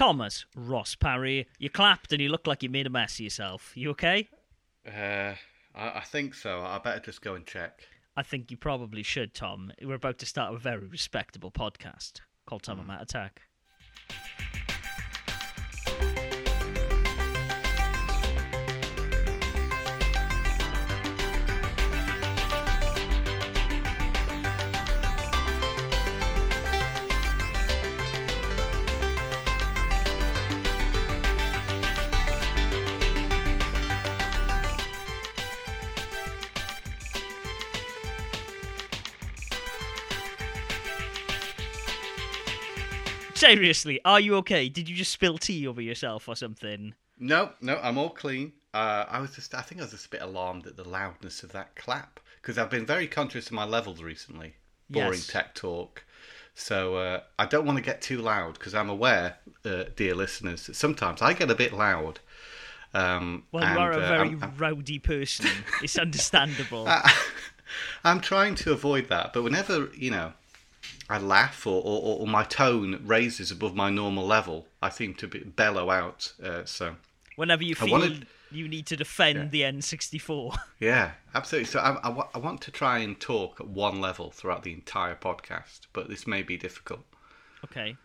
Thomas Ross Parry, you clapped and you look like you made a mess of yourself. You okay? Uh, I, I think so. I better just go and check. I think you probably should, Tom. We're about to start a very respectable podcast called Tom mm. Attack. Seriously, are you okay? Did you just spill tea over yourself or something? No, no, I'm all clean. Uh, I was just, I think I was just a bit alarmed at the loudness of that clap because I've been very conscious of my levels recently. Boring yes. tech talk. So uh, I don't want to get too loud because I'm aware, uh, dear listeners, that sometimes I get a bit loud. Um, well, you are a uh, very I'm, I'm... rowdy person. it's understandable. I, I'm trying to avoid that, but whenever you know I laugh or, or, or, my tone raises above my normal level, I seem to be, bellow out. Uh, so whenever you feel wanted, you need to defend yeah. the N64. Yeah, absolutely. So I, I, I, want to try and talk at one level throughout the entire podcast, but this may be difficult. Okay.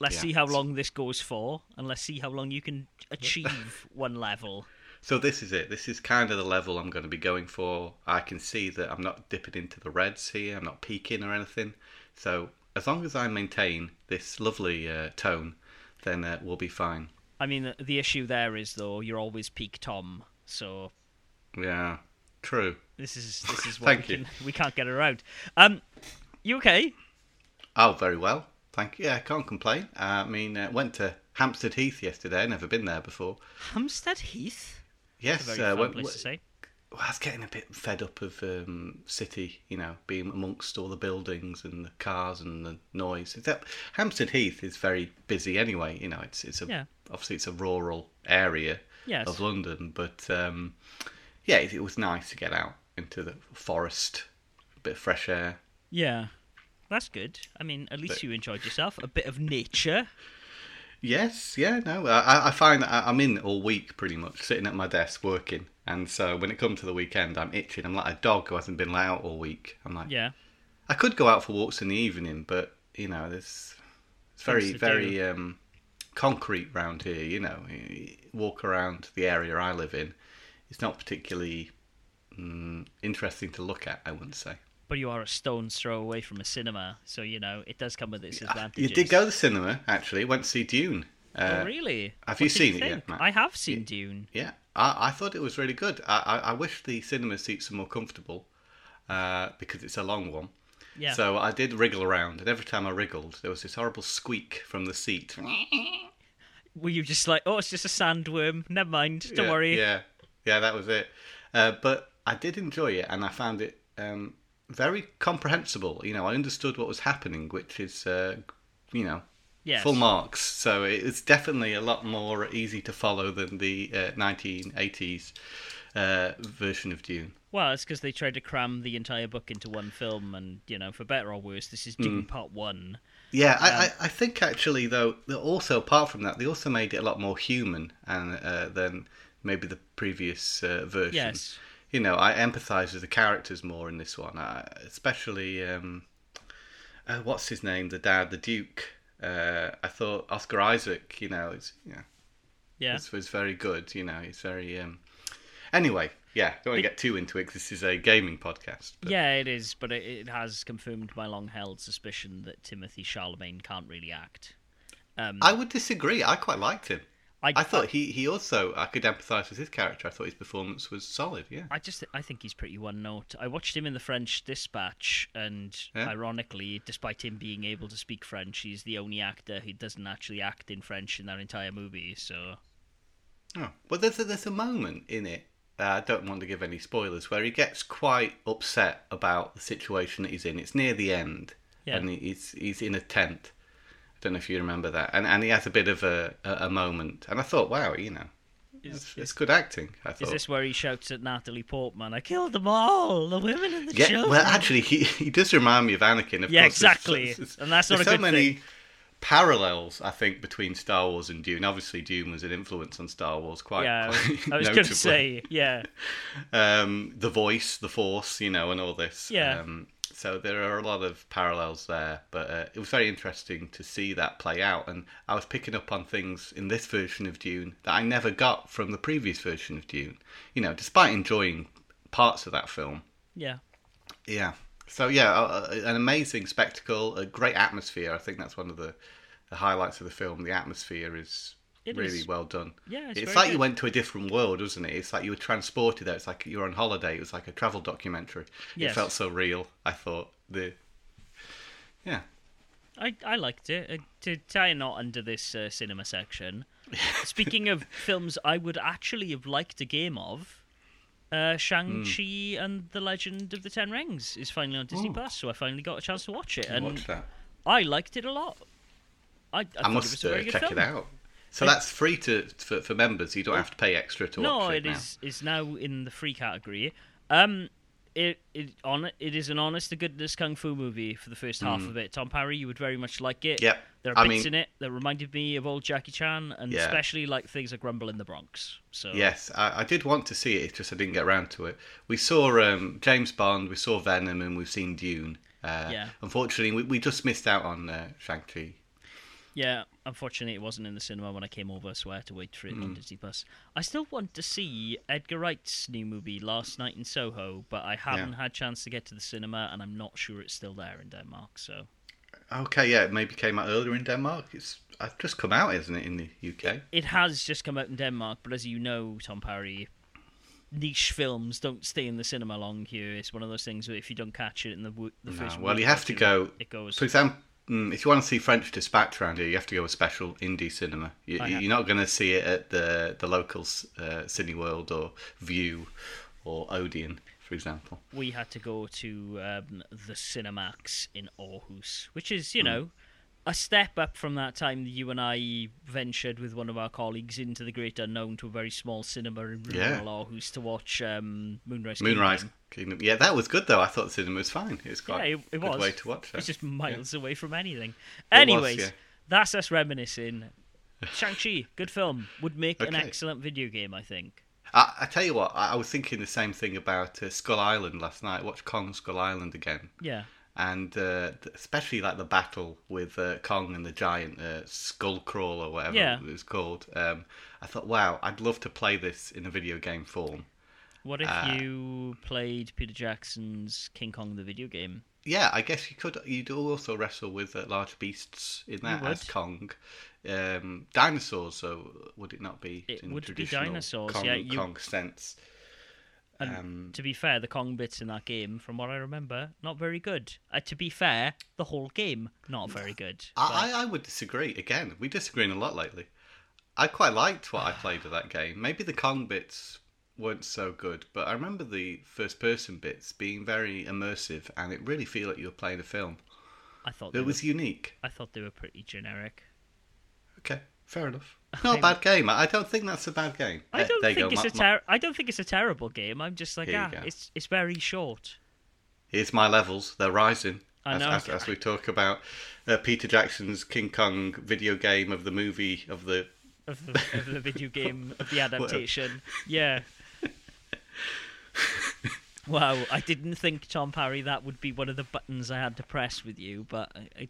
Let's yeah. see how long this goes for, and let's see how long you can achieve one level. So this is it. This is kind of the level I'm going to be going for. I can see that I'm not dipping into the reds here. I'm not peaking or anything. So as long as I maintain this lovely uh, tone, then uh, we'll be fine. I mean, the issue there is though you're always peak Tom, so yeah, true. This is this is what Thank we, you. Can, we can't get around. Um, you okay? Oh, very well. Thank you. Yeah, I can't complain. Uh, I mean, uh, went to Hampstead Heath yesterday. Never been there before. Hampstead Heath. Yes, That's a very uh, went, place to say. I was getting a bit fed up of um, city, you know, being amongst all the buildings and the cars and the noise. Except Hampstead Heath is very busy anyway. You know, it's it's a yeah. obviously it's a rural area yes. of London, but um, yeah, it, it, was nice to get out into the forest, a bit of fresh air. Yeah, that's good. I mean, at least but, you enjoyed yourself. A bit of nature. Yes, yeah, no. I, I find that I'm in all week pretty much, sitting at my desk working and so when it comes to the weekend, I'm itching. I'm like a dog who hasn't been let out all week. I'm like, yeah. I could go out for walks in the evening, but you know, there's it's very very um, concrete round here. You know, you walk around the area I live in. It's not particularly mm, interesting to look at. I wouldn't say. But you are a stone's throw away from a cinema, so you know it does come with its advantages. You did go to the cinema, actually. Went to see Dune. Uh, oh, really? Have what you seen you it yet, Matt? I have seen Dune. Yeah, I, I thought it was really good. I, I, I wish the cinema seats were more comfortable uh, because it's a long one. Yeah. So I did wriggle around, and every time I wriggled, there was this horrible squeak from the seat. Were you just like, oh, it's just a sandworm? Never mind, don't yeah, worry. Yeah, yeah, that was it. Uh, but I did enjoy it, and I found it um, very comprehensible. You know, I understood what was happening, which is, uh, you know, Yes. Full marks. So it's definitely a lot more easy to follow than the uh, 1980s uh, version of Dune. Well, it's because they tried to cram the entire book into one film, and you know, for better or worse, this is Dune mm. Part One. Yeah, um, I, I think actually though, also apart from that, they also made it a lot more human and uh, than maybe the previous uh, version. Yes. You know, I empathise with the characters more in this one, I, especially um, uh, what's his name, the dad, the Duke. Uh, I thought Oscar Isaac, you know, is yeah, yeah, was, was very good. You know, he's very. Um... Anyway, yeah, don't want to get too into it because this is a gaming podcast. But... Yeah, it is, but it, it, has confirmed my long-held suspicion that Timothée Chalamet can't really act. Um, I would disagree. I quite liked him. I, I thought he, he also I could empathise with his character. I thought his performance was solid. Yeah. I just I think he's pretty one note. I watched him in the French Dispatch, and yeah. ironically, despite him being able to speak French, he's the only actor who doesn't actually act in French in that entire movie. So. Oh well, there's a, there's a moment in it. Uh, I don't want to give any spoilers where he gets quite upset about the situation that he's in. It's near the end, yeah. and he's he's in a tent don't know if you remember that. And and he has a bit of a a, a moment, and I thought, wow, you know, is, it's, it's good acting. I thought. Is this where he shouts at Natalie Portman, "I killed them all, the women and the yeah, children"? Well, actually, he he does remind me of Anakin. Of yeah, course, exactly. There's, there's, and that's not a good thing. There's so good many thing. parallels, I think, between Star Wars and Dune. Obviously, Dune was an influence on Star Wars quite. Yeah, quite I was going to say, yeah. Um, the voice, the Force, you know, and all this. Yeah. Um, so there are a lot of parallels there, but uh, it was very interesting to see that play out. And I was picking up on things in this version of Dune that I never got from the previous version of Dune. You know, despite enjoying parts of that film. Yeah. Yeah. So yeah, uh, an amazing spectacle, a great atmosphere. I think that's one of the, the highlights of the film. The atmosphere is It really is. well done. Yeah, it's it's like you went to a different world, wasn't it? It's like you were transported there. It's like you were on holiday. It was like a travel documentary. Yes. It felt so real. I thought the yeah. I, I liked it. Uh, to tie a knot under this uh, cinema section, speaking of films I would actually have liked a game of, uh, Shang-Chi Hmm. and the Legend of the Ten Rings is finally on Disney Ooh. Plus, so I finally got a chance to watch it, and Watch that. I liked it a lot. I, I, I, must it uh, good check film. it out. So It- that's free to for, for members. You don't have to pay extra to No, watch it, it now. is is now in the free category. Um, it it on it is an honest to goodness kung fu movie for the first half of it. Tom Parry, you would very much like it. Yep. There are I bits mean- in it that reminded me of old Jackie Chan, and Yeah. especially like things like Rumble in the Bronx. So Yes, I, I did want to see it. It's just I didn't get around to it. We saw um, James Bond, we saw Venom, and we've seen Dune. Uh, Yeah. Unfortunately, we, we just missed out on uh, Shang Chi. Yeah. Unfortunately, it wasn't in the cinema when I came over, so I had to wait for it Hmm. on Disney Plus. I still want to see Edgar Wright's new movie, Last Night in Soho, but I haven't had a chance to get to the cinema, and I'm not sure it's still there in Denmark. So Okay, yeah, it maybe came out earlier in Denmark. It's I've just come out, isn't it, in the UK? it has just come out in Denmark, but as you know, Tom Parry, niche films don't stay in the cinema long here. It's one of those things where if you don't catch it in the, the first well, you have to go. It goes. For example, mm, if you want to see French Dispatch around here, you have to go a special indie cinema. You, have- you're not going to see it at the the local uh, Cineworld or Vue or Odeon, for example. we had to go to um, the Cinemax in Aarhus, which is, you know, a step up from that time that you and I ventured with one of our colleagues into the great unknown to a very small cinema in Yeah. rural Aarhus to watch um, Moonrise. Moonrise Kingdom. Kingdom. Yeah, that was good though. I thought the cinema was fine. It was Yeah, quite it, it a good was. way to watch that. It's just miles away from anything. was, Anyways, yeah. that's us reminiscing. Shang-Chi, good film. Would make an excellent video game, I think. I, I tell you what, I, I was thinking the same thing about uh, Skull Island last night. I watched Kong Skull Island again, Yeah. And uh, especially like the battle with uh, Kong and the giant uh, skull crawl or whatever Yeah. it was called. Um, I thought, wow, I'd love to play this in a video game form. What if Uh, you played Peter Jackson's King Kong the video game? Yeah, I guess you could. You'd also wrestle with uh, large beasts in that as Kong. Um, dinosaurs, so would it not be? It in would be dinosaurs, Kong, yeah, you- Kong sense. And Um, to be fair, the Kong bits in that game, from what I remember, not very good. Uh, to be fair, the whole game not very good. but- I, I I would disagree. Again, we disagreeing a lot lately. I quite liked what I played of that game. Maybe the Kong bits weren't so good, but I remember the first person bits being very immersive, and it really feel like you were playing a film. I thought It was were, unique. I thought they were pretty generic. Okay, fair enough. Not a bad game. I don't think that's a bad game. I Uh, don't there think it's My- a my- I don't think it's a terrible game. I'm just like Here ah, it's it's very short. Here's my levels. They're rising. I as. As, as we talk about uh, Peter Jackson's King Kong video game of the movie of the. Of the, of the video game of the adaptation, yeah. wow, I didn't think Tom Parry that would be one of the buttons I had to press with you, but I, I,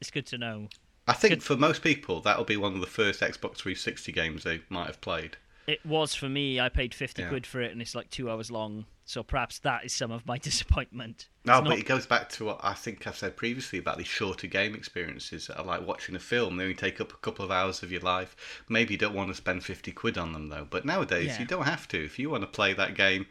it's good to know. I think Good. for most people that'll be one of the first Xbox 360 games they might have played. It was for me. I paid fifty Yeah. quid for it, and it's like two hours long. So perhaps that is some of my disappointment. No, It's but not- it goes back to what I think I've said previously about these shorter game experiences that are like watching a film. They only take up a couple of hours of your life. Maybe you don't want to spend 50 quid on them though. But nowadays, Yeah. you don't have to. If you want to play that game,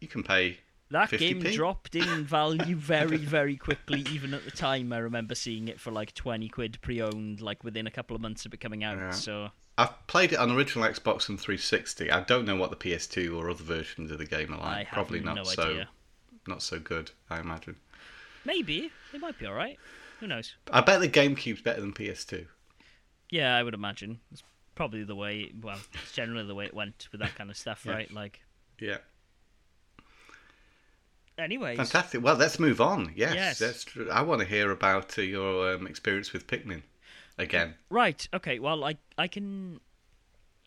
you can pay. That 50p? game dropped in value very, very quickly. Even at the time, I remember seeing it for like twenty quid pre-owned, like within a couple of months of it coming out. Yeah. So I've played it on original Xbox and 360. I don't know what the PS2 or other versions of the game are I like. have Probably not no so idea. not so good, I imagine. Maybe it might be all right. Who knows? I bet the GameCube's better than PS2. Yeah, I would imagine. It's probably the way. Well, it's generally the way it went with that kind of stuff, Yeah. right? Like, Yeah. Anyways, Fantastic. Well, let's move on. Yes, Yes. that's true. I want to hear about uh, your um, experience with Pikmin. again. Right. Okay. Well, I I can.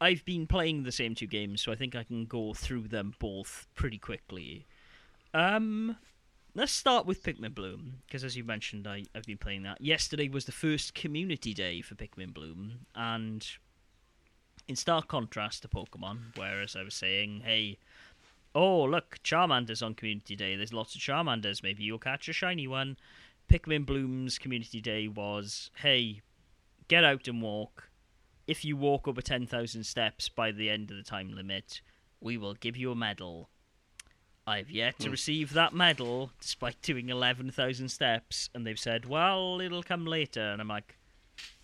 I've been playing the same two games, so I think I can go through them both pretty quickly. Um, let's start with Pikmin Bloom because, as you mentioned, I I've been playing that. Yesterday was the first community day for Pikmin Bloom, and in stark contrast to Pokemon, whereas I was saying, hey, oh, look, Charmander's on Community Day. There's lots of Charmanders. Maybe you'll catch a shiny one. Pikmin Bloom's Community Day was, hey, get out and walk. If you walk over 10,000 steps by the end of the time limit, we will give you a medal. I've yet to hmm. receive that medal, despite doing 11,000 steps, and they've said, well, it'll come later. And I'm like,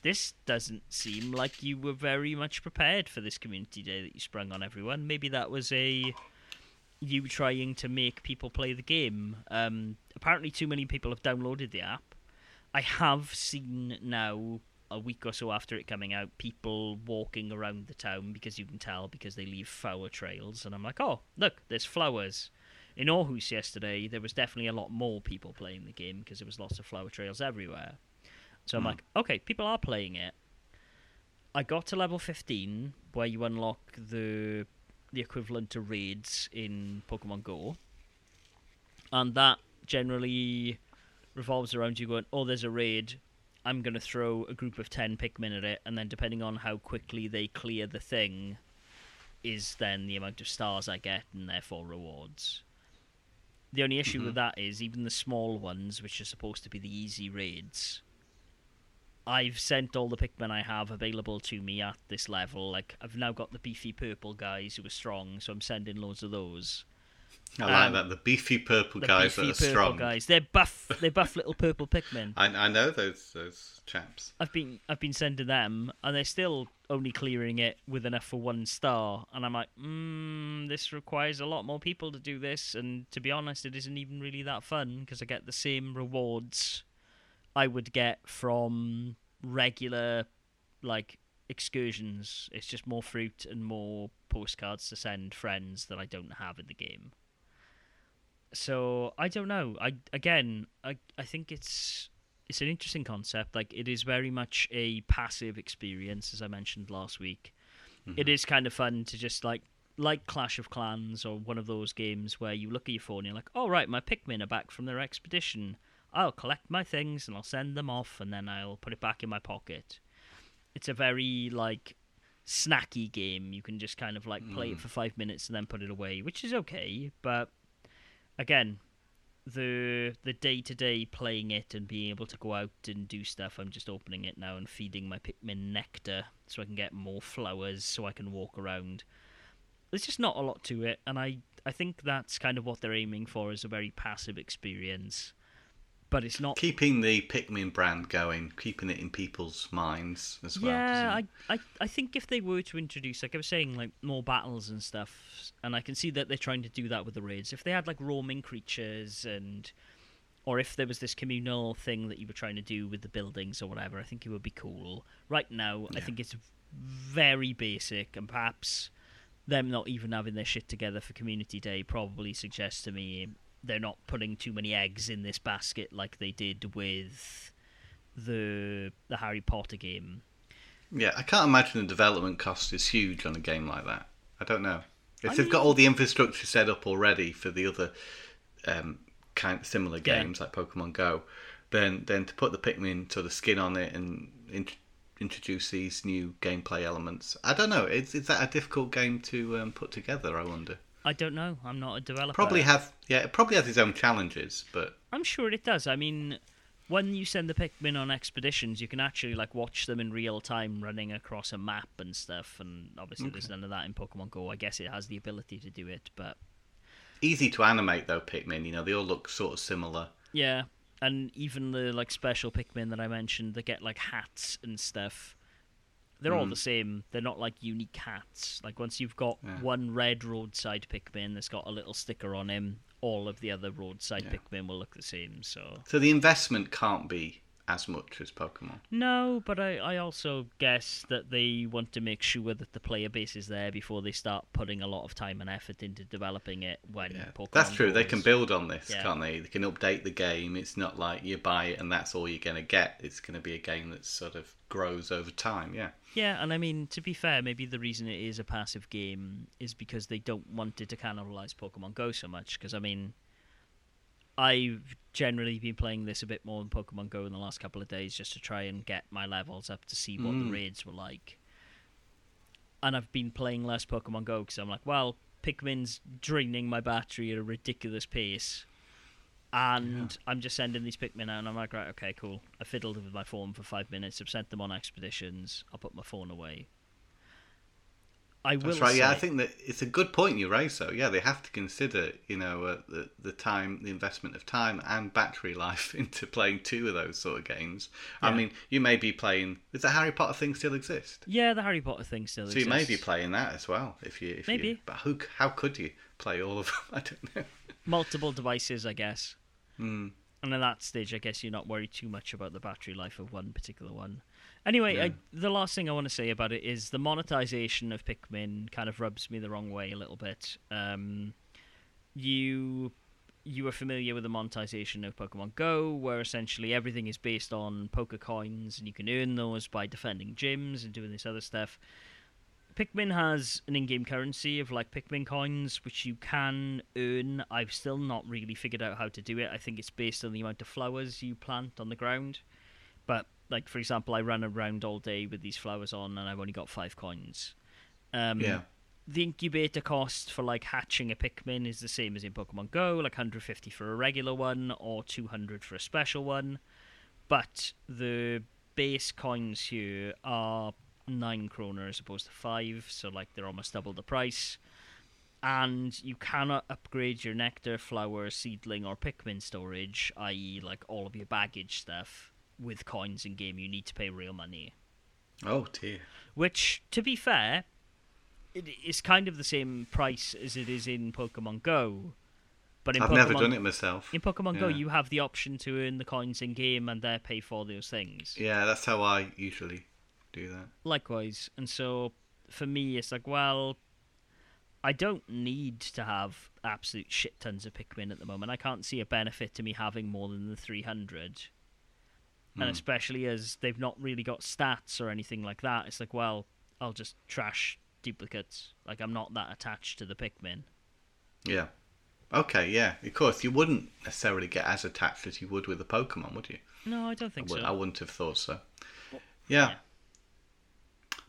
this doesn't seem like you were very much prepared for this community day that you sprung on everyone. Maybe that was a you trying to make people play the game. Um, apparently, too many people have downloaded the app. I have seen now a week or so after it coming out, people walking around the town because you can tell because they leave flower trails, and I'm like, oh, look, there's flowers. In Aarhus yesterday, there was definitely a lot more people playing the game because there was lots of flower trails everywhere. So I'm hmm. like, okay, people are playing it. I got to level 15 where you unlock the the equivalent to raids in Pokemon Go. And that generally revolves around you going, oh, there's a raid. I'm going to throw a group of 10 Pikmin at it, and then depending on how quickly they clear the thing, is then the amount of stars I get, and therefore rewards. The only issue mm-hmm. with that is even the small ones, which are supposed to be the easy raids, I've sent all the Pikmin I have available to me at this level. Like I've now got the beefy purple guys who are strong, so I'm sending loads of those. I like um, that the beefy purple guys beefy that are strong. Guys, they're buff. They're buff little purple Pikmin. I, I know those those chaps. I've been I've been sending them, and they're still only clearing it with enough for one star. And I'm like, mm, this requires a lot more people to do this. And to be honest, it isn't even really that fun because I get the same rewards I would get from regular like excursions. It's just more fruit and more postcards to send friends that I don't have in the game. So I don't know. I again, I I think it's it's an interesting concept. Like it is very much a passive experience, as I mentioned last week. Mm-hmm. It is kind of fun to just like like Clash of Clans or one of those games where you look at your phone and you're like, "Oh right, my Pikmin are back from their expedition." I'll collect my things and I'll send them off and then I'll put it back in my pocket. It's a very like snacky game. You can just kind of like play mm. it for five minutes and then put it away, which is okay. But again, the the day to day playing it and being able to go out and do stuff. I'm just opening it now and feeding my Pikmin nectar so I can get more flowers so I can walk around. There's just not a lot to it, and I I think that's kind of what they're aiming for is a very passive experience but it's not keeping the Pikmin brand going, keeping it in people's minds as well. Yeah, I, I, I think if they were to introduce, like I was saying, like more battles and stuff, and I can see that they're trying to do that with the raids. If they had like roaming creatures and, or if there was this communal thing that you were trying to do with the buildings or whatever, I think it would be cool. Right now, yeah. I think it's very basic, and perhaps them not even having their shit together for Community Day probably suggests to me they're not putting too many eggs in this basket like they did with the the Harry Potter game. Yeah, I can't imagine the development cost is huge on a game like that. I don't know if I they've mean, got all the infrastructure set up already for the other um, kind of similar games yeah. like Pokemon Go. Then, then to put the Pikmin sort of skin on it and int- introduce these new gameplay elements, I don't know. Is, is that a difficult game to um, put together? I wonder. I don't know. I'm not a developer. Probably have yeah. It probably has its own challenges, but I'm sure it does. I mean, when you send the Pikmin on expeditions, you can actually like watch them in real time running across a map and stuff. And obviously, okay. there's none of that in Pokemon Go. I guess it has the ability to do it, but easy to animate though. Pikmin, you know, they all look sort of similar. Yeah, and even the like special Pikmin that I mentioned, they get like hats and stuff they're mm. all the same. They're not like unique hats. Like once you've got yeah. one red roadside Pikmin that's got a little sticker on him, all of the other roadside yeah. Pikmin will look the same. So, so the investment can't be as much as Pokemon. No, but I, I also guess that they want to make sure that the player base is there before they start putting a lot of time and effort into developing it. When yeah, Pokemon that's true, goes. they can build on this, yeah. can't they? They can update the game. It's not like you buy it and that's all you're going to get. It's going to be a game that sort of grows over time. Yeah. Yeah, and I mean to be fair, maybe the reason it is a passive game is because they don't want it to cannibalize Pokemon Go so much. Because I mean I've generally been playing this a bit more than Pokemon Go in the last couple of days just to try and get my levels up to see what mm. the raids were like. And I've been playing less Pokemon Go because I'm like, well, Pikmin's draining my battery at a ridiculous pace. And yeah. I'm just sending these Pikmin out, and I'm like, right, okay, cool. I fiddled with my phone for five minutes. I've sent them on expeditions. I'll put my phone away. I will. That's right. Say, yeah, I think that it's a good point you raise. So yeah, they have to consider, you know, uh, the the time, the investment of time and battery life into playing two of those sort of games. Yeah. I mean, you may be playing. Does the Harry Potter thing still exist? Yeah, the Harry Potter thing still so exists. You may be playing that as well, if you if maybe. You, but who? How could you play all of them? I don't know. Multiple devices, I guess. Hmm. And at that stage, I guess you're not worried too much about the battery life of one particular one. Anyway, yeah. I, the last thing I want to say about it is the monetization of Pikmin kind of rubs me the wrong way a little bit. Um, you you are familiar with the monetization of Pokemon Go, where essentially everything is based on Poke coins, and you can earn those by defending gyms and doing this other stuff. Pikmin has an in-game currency of like Pikmin coins, which you can earn. I've still not really figured out how to do it. I think it's based on the amount of flowers you plant on the ground, but like for example, I ran around all day with these flowers on, and I've only got five coins. Um, yeah. The incubator cost for like hatching a Pikmin is the same as in Pokemon Go, like 150 for a regular one or 200 for a special one. But the base coins here are nine kroner as opposed to five, so like they're almost double the price. And you cannot upgrade your nectar, flower, seedling, or Pikmin storage, i.e., like all of your baggage stuff, with coins in game, you need to pay real money. Oh dear. Which, to be fair, it is kind of the same price as it is in Pokemon Go. But in I've Pokemon, never done it myself. In Pokemon yeah. Go, you have the option to earn the coins in game and there pay for those things. Yeah, that's how I usually do that. Likewise, and so for me, it's like, well, I don't need to have absolute shit tons of Pikmin at the moment. I can't see a benefit to me having more than the 300 and hmm. especially as they've not really got stats or anything like that, it's like, well, I'll just trash duplicates. Like I'm not that attached to the Pikmin. Yeah. Okay, yeah. Of course, you wouldn't necessarily get as attached as you would with a Pokemon, would you? No, I don't think I so. I wouldn't have thought so. Well, yeah. yeah.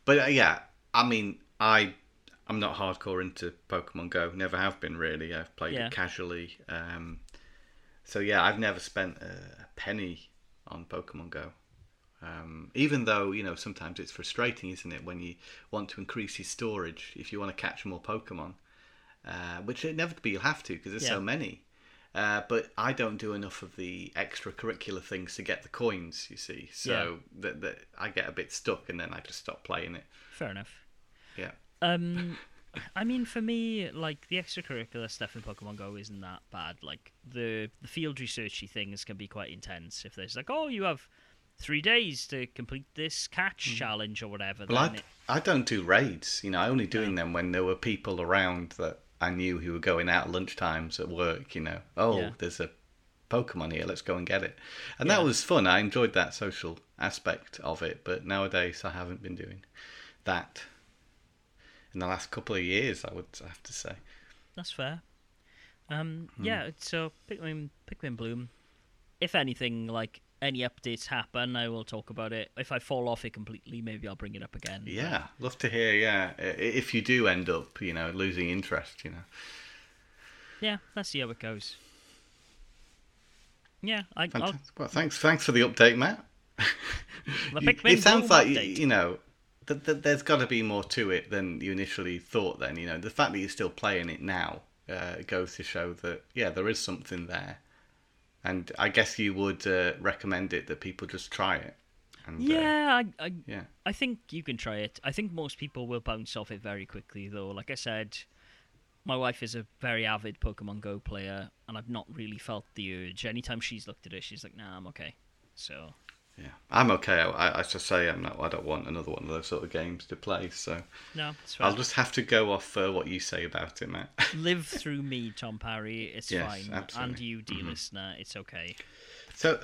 But uh, yeah, I mean, I I'm not hardcore into Pokemon Go. Never have been really. I've played yeah. it casually. Um, so yeah, I've never spent a penny on Pokemon Go. Um, even though you know sometimes it's frustrating, isn't it, when you want to increase your storage if you want to catch more Pokemon, uh, which inevitably you'll have to because there's yeah. so many. Uh, but I don't do enough of the extracurricular things to get the coins. You see, so yeah. that that I get a bit stuck, and then I just stop playing it. Fair enough. Yeah. Um, I mean, for me, like the extracurricular stuff in Pokemon Go isn't that bad. Like the the field researchy things can be quite intense. If there's like, oh, you have three days to complete this catch mm. challenge or whatever. Well, I, it... I don't do raids. You know, I only doing them when there were people around that I knew who were going out at lunchtimes at work. You know, oh, yeah. there's a Pokemon here. Let's go and get it. And yeah. that was fun. I enjoyed that social aspect of it. But nowadays, I haven't been doing that in the last couple of years. I would have to say. That's fair. Um, hmm. Yeah, so Pikmin, Pikmin Bloom. If anything, like any updates happen, I will talk about it. If I fall off it completely, maybe I'll bring it up again. Yeah, but... love to hear. Yeah, if you do end up, you know, losing interest, you know. Yeah, let's see how it goes. Yeah, I. Well, thanks, thanks for the update, Matt. it sounds like update. you know th- th- there's got to be more to it than you initially thought. Then you know the fact that you're still playing it now uh, goes to show that yeah, there is something there, and I guess you would uh, recommend it that people just try it. And, uh, yeah, uh, I, I, yeah, I think you can try it. I think most people will bounce off it very quickly, though. Like I said, my wife is a very avid Pokemon Go player, and I've not really felt the urge. Anytime she's looked at it, she's like, "Nah, I'm okay." So yeah, I'm okay. I, I just say I'm not. I don't want another one of those sort of games to play. So no, I'll just have to go off uh, what you say about it, Matt. Live through me, Tom Parry. It's yes, fine, absolutely. and you, dear mm-hmm. listener, it's okay. So,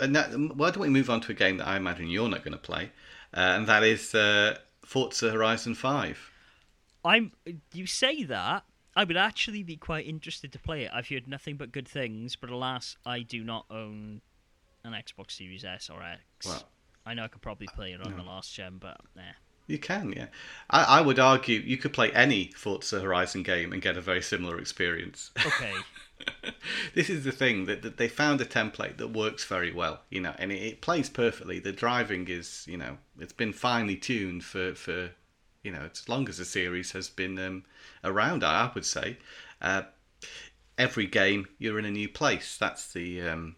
why don't we move on to a game that I imagine you're not going to play, uh, and that is uh, Forza Horizon Five. I'm. You say that. I would actually be quite interested to play it. I've heard nothing but good things, but alas, I do not own an Xbox Series S or X. Well, I know I could probably play it on no. the last gen, but nah. You can, yeah. I, I would argue you could play any Forza Horizon game and get a very similar experience. Okay. this is the thing that, that, they found a template that works very well, you know, and it, it, plays perfectly. The driving is, you know, it's been finely tuned for, for you know, as long as the series has been um, around, I would say. Uh, every game you're in a new place. That's the um,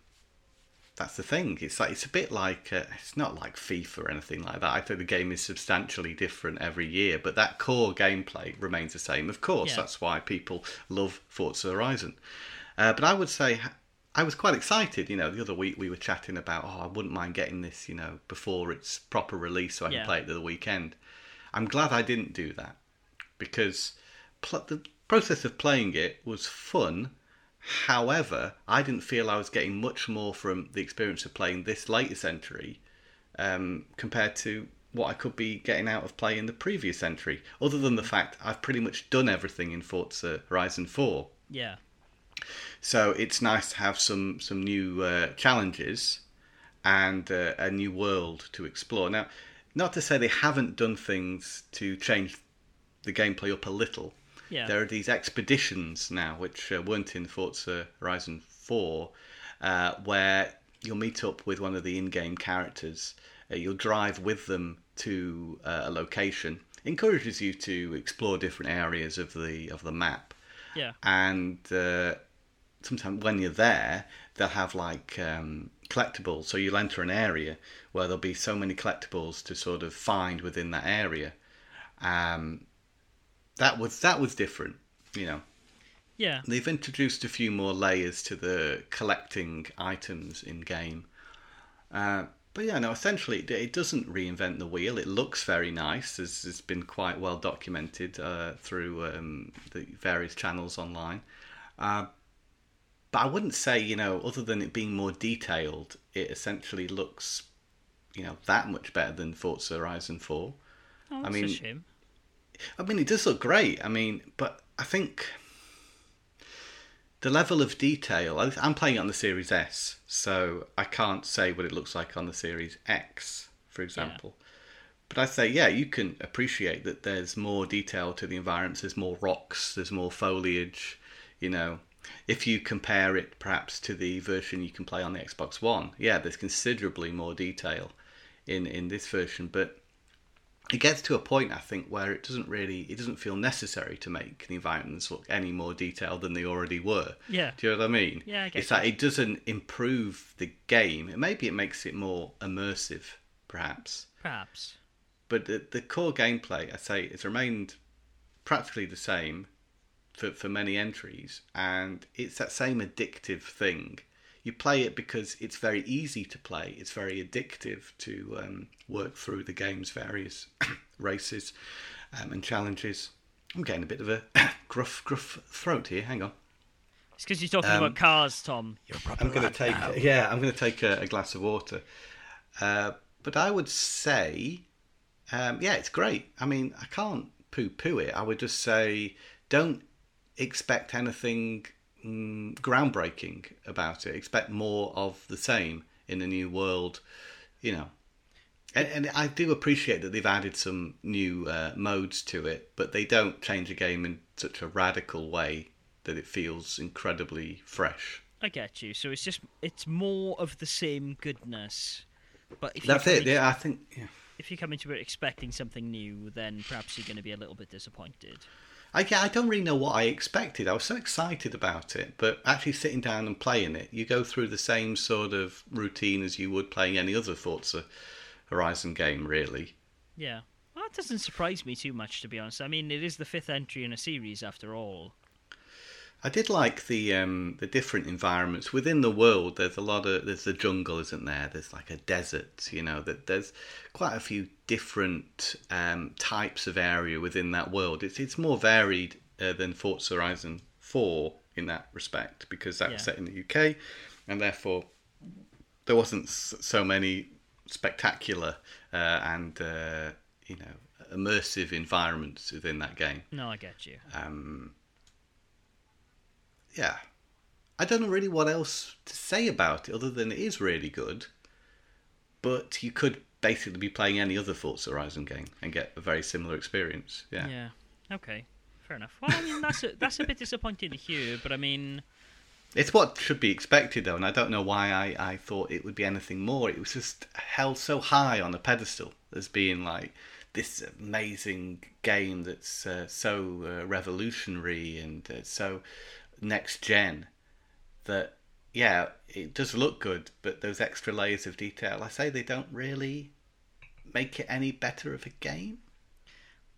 that's the thing. It's like it's a bit like uh, it's not like FIFA or anything like that. I think the game is substantially different every year, but that core gameplay remains the same. Of course, yeah. that's why people love Forza Horizon. Uh, but I would say I was quite excited. You know, the other week we were chatting about, oh, I wouldn't mind getting this, you know, before its proper release, so I can play it the weekend. I'm glad I didn't do that because pl- the process of playing it was fun However, I didn't feel I was getting much more from the experience of playing this latest entry um, compared to what I could be getting out of playing the previous entry, other than the fact I've pretty much done everything in Forza Horizon 4. Yeah. So it's nice to have some, some new uh, challenges and uh, a new world to explore. Now, not to say they haven't done things to change the gameplay up a little, yeah. There are these expeditions now, which uh, weren't in Forza Horizon 4, uh, where you'll meet up with one of the in-game characters. Uh, you'll drive with them to uh, a location. Encourages you to explore different areas of the of the map. Yeah. And uh, sometimes when you're there, they'll have like um, collectibles. So you'll enter an area where there'll be so many collectibles to sort of find within that area. Um, that was that was different, you know. Yeah. They've introduced a few more layers to the collecting items in game. Uh, but yeah, no, essentially it, it, doesn't reinvent the wheel. It looks very nice, as has been quite well documented uh, through um, the various channels online. Uh, but I wouldn't say, you know, other than it being more detailed, it essentially looks, you know, that much better than Forza Horizon 4. Oh, I mean, I mean, it does look great. I mean, but I think the level of detail. I'm playing it on the Series S, so I can't say what it looks like on the Series X, for example. Yeah. But I say, yeah, you can appreciate that there's more detail to the environments. There's more rocks. There's more foliage. You know, if you compare it perhaps to the version you can play on the Xbox One, yeah, there's considerably more detail in in this version. But it gets to a point I think where it doesn't really it doesn't feel necessary to make the environments look any more detailed than they already were. Yeah. Do you know what I mean? Yeah, I It's that it doesn't improve the game. Maybe it makes it more immersive, perhaps. Perhaps. But the, the core gameplay, I say, it's remained practically the same for, for many entries, and it's that same addictive thing you play it because it's very easy to play. It's very addictive to um, work through the game's various races um, and challenges. I'm getting a bit of a gruff, gruff throat here. Hang on. It's because you're talking um, about cars, Tom. You're I'm going to take, now. yeah, I'm going to take a, a, glass of water. Uh, but I would say, um, yeah, it's great. I mean, I can't poo-poo it. I would just say, don't expect anything mm, groundbreaking about it. Expect more of the same in a new world, you know. And, and I do appreciate that they've added some new uh, modes to it, but they don't change the game in such a radical way that it feels incredibly fresh. I get you. So it's just it's more of the same goodness. But if that's it. Yeah, I think. Yeah. If you come into it expecting something new, then perhaps you're going to be a little bit disappointed. I, I don't really know what I expected. I was so excited about it, but actually sitting down and playing it, you go through the same sort of routine as you would playing any other Forza Horizon game, really. Yeah. Well, that doesn't surprise me too much, to be honest. I mean, it is the fifth entry in a series, after all. I did like the um, the different environments within the world. There's a lot of there's the jungle, isn't there? There's like a desert, you know. That there's quite a few different um, types of area within that world. It's it's more varied uh, than Forza Horizon Four in that respect because that yeah. was set in the UK, and therefore there wasn't so many spectacular uh, and uh, you know immersive environments within that game. No, I get you. Um, yeah, I don't know really what else to say about it other than it is really good. But you could basically be playing any other Forza Horizon game and get a very similar experience. Yeah. Yeah. Okay. Fair enough. Well, I mean that's a, that's a bit disappointing to hear, but I mean. It's what should be expected, though, and I don't know why I, I thought it would be anything more. It was just held so high on a pedestal as being like this amazing game that's uh, so uh, revolutionary and uh, so next gen that yeah, it does look good, but those extra layers of detail, I say they don't really make it any better of a game.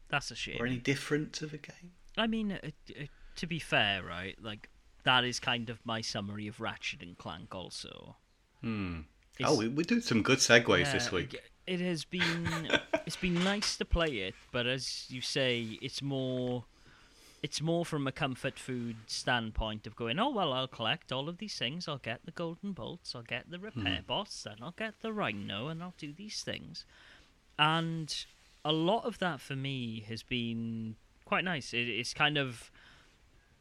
That's a shame. Or any different of a game. I mean, uh, uh, to be fair, right? Like that is kind of my summary of Ratchet and Clank, also. Hmm. oh, we we do some good segues yeah, this week. It has been it's been nice to play it, but as you say, it's more it's more from a comfort food standpoint of going, oh well, I'll collect all of these things. I'll get the golden bolts. I'll get the repair mm. bots. Then I'll get the rhino, and I'll do these things. And a lot of that for me has been quite nice. It, it's kind of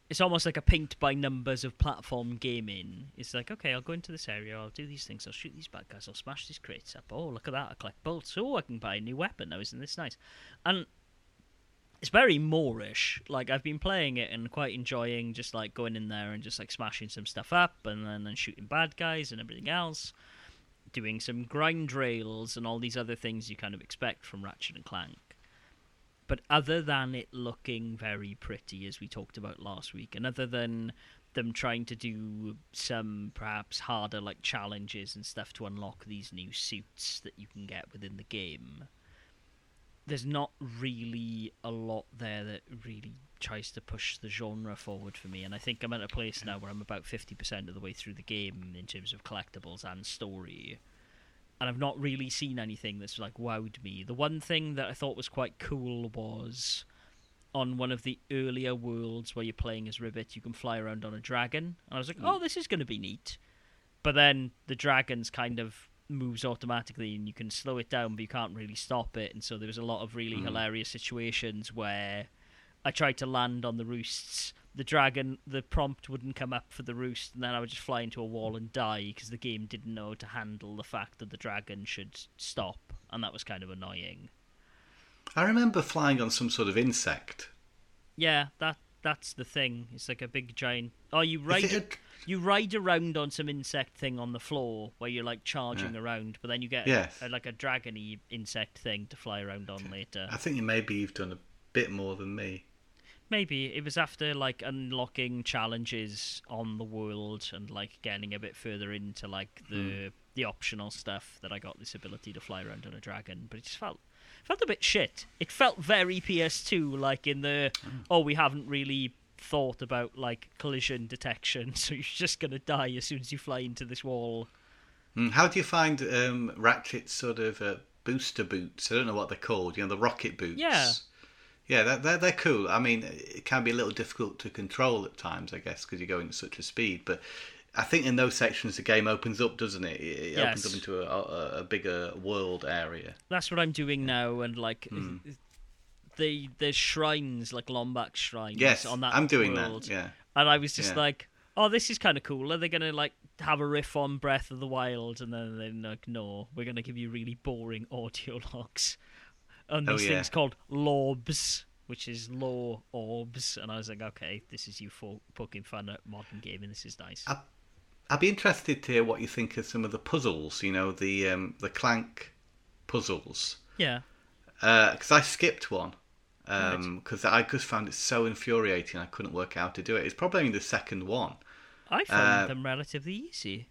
it's almost like a paint by numbers of platform gaming. It's like, okay, I'll go into this area, I'll do these things, I'll shoot these bad guys, I'll smash these crates up. Oh, look at that, I collect bolts. Oh, I can buy a new weapon now, isn't this nice? And it's very moreish. Like I've been playing it and quite enjoying just like going in there and just like smashing some stuff up and then and shooting bad guys and everything else. Doing some grind rails and all these other things you kind of expect from Ratchet and Clank. But other than it looking very pretty, as we talked about last week, and other than them trying to do some perhaps harder like challenges and stuff to unlock these new suits that you can get within the game, there's not really a lot there that really tries to push the genre forward for me. And I think I'm at a place now where I'm about 50% of the way through the game in terms of collectibles and story. And I've not really seen anything that's like wowed me. The one thing that I thought was quite cool was on one of the earlier worlds where you're playing as Rivet, you can fly around on a dragon. And I was like, hmm. oh, this is going to be neat. But then the dragon's kind of moves automatically and you can slow it down but you can't really stop it. And so there was a lot of really mm. hilarious situations where I tried to land on the roosts. The dragon the prompt wouldn't come up for the roost and then I would just fly into a wall and die because the game didn't know to handle the fact that the dragon should stop and that was kind of annoying. I remember flying on some sort of insect. Yeah that that's the thing. It's like a big giant are you ride you ride around on some insect thing on the floor where you're like charging yeah. around, but then you get yes. a, a, like a dragony insect thing to fly around on later. I think maybe you've done a bit more than me. Maybe it was after like unlocking challenges on the world and like getting a bit further into like the mm. the optional stuff that I got this ability to fly around on a dragon. But it just felt felt a bit shit. It felt very PS2, like in the mm. oh we haven't really thought about like collision detection, so you're just gonna die as soon as you fly into this wall. Mm, how do you find um, Ratchet's sort of uh, booster boots? I don't know what they're called. You know, the rocket boots. Yeah. Yeah, they're, they're, they're cool. I mean, it can be a little difficult to control at times, I guess, because you're going at such a speed. But I think in those sections the game opens up, doesn't it? It yes. opens up into a, a, a, bigger world area. That's what I'm doing now, and like mm the there's shrines like Lombax shrines. Yes, on that. I'm doing world. that. Yeah, and I was just yeah. like, oh, this is kind of cool. Are they gonna like have a riff on Breath of the Wild, and then they're like, no, we're gonna give you really boring audio logs on oh, these oh, yeah. things called lorbs. Which is lore orbs, and I was like, okay, this is you for poking fun at modern gaming. This is nice. I, I'd be interested to hear what you think of some of the puzzles. You know, the um, the Clank puzzles. Yeah. Because uh, I skipped one because um, I just found it so infuriating. I couldn't work out how to do it. It's probably only the second one. I found uh, them relatively easy.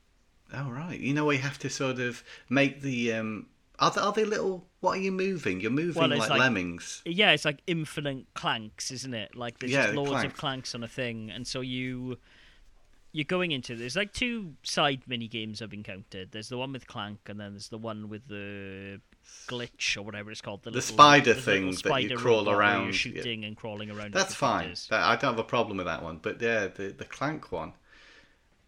Oh right, you know where you have to sort of make the um, Are they, are they little? What are you moving? You're moving Well, like, like- lemmings. Yeah, it's like infinite clanks, isn't it? Like there's Yeah, loads of clanks. clanks on a thing, and so you you're going into there's like two side mini games I've encountered. There's the one with clank, and then there's the one with the glitch or whatever it's called. The, The little- spider the thing that you crawl around. You're shooting and crawling around. That's fine. That, I don't have a problem with that one. But yeah, the the clank one,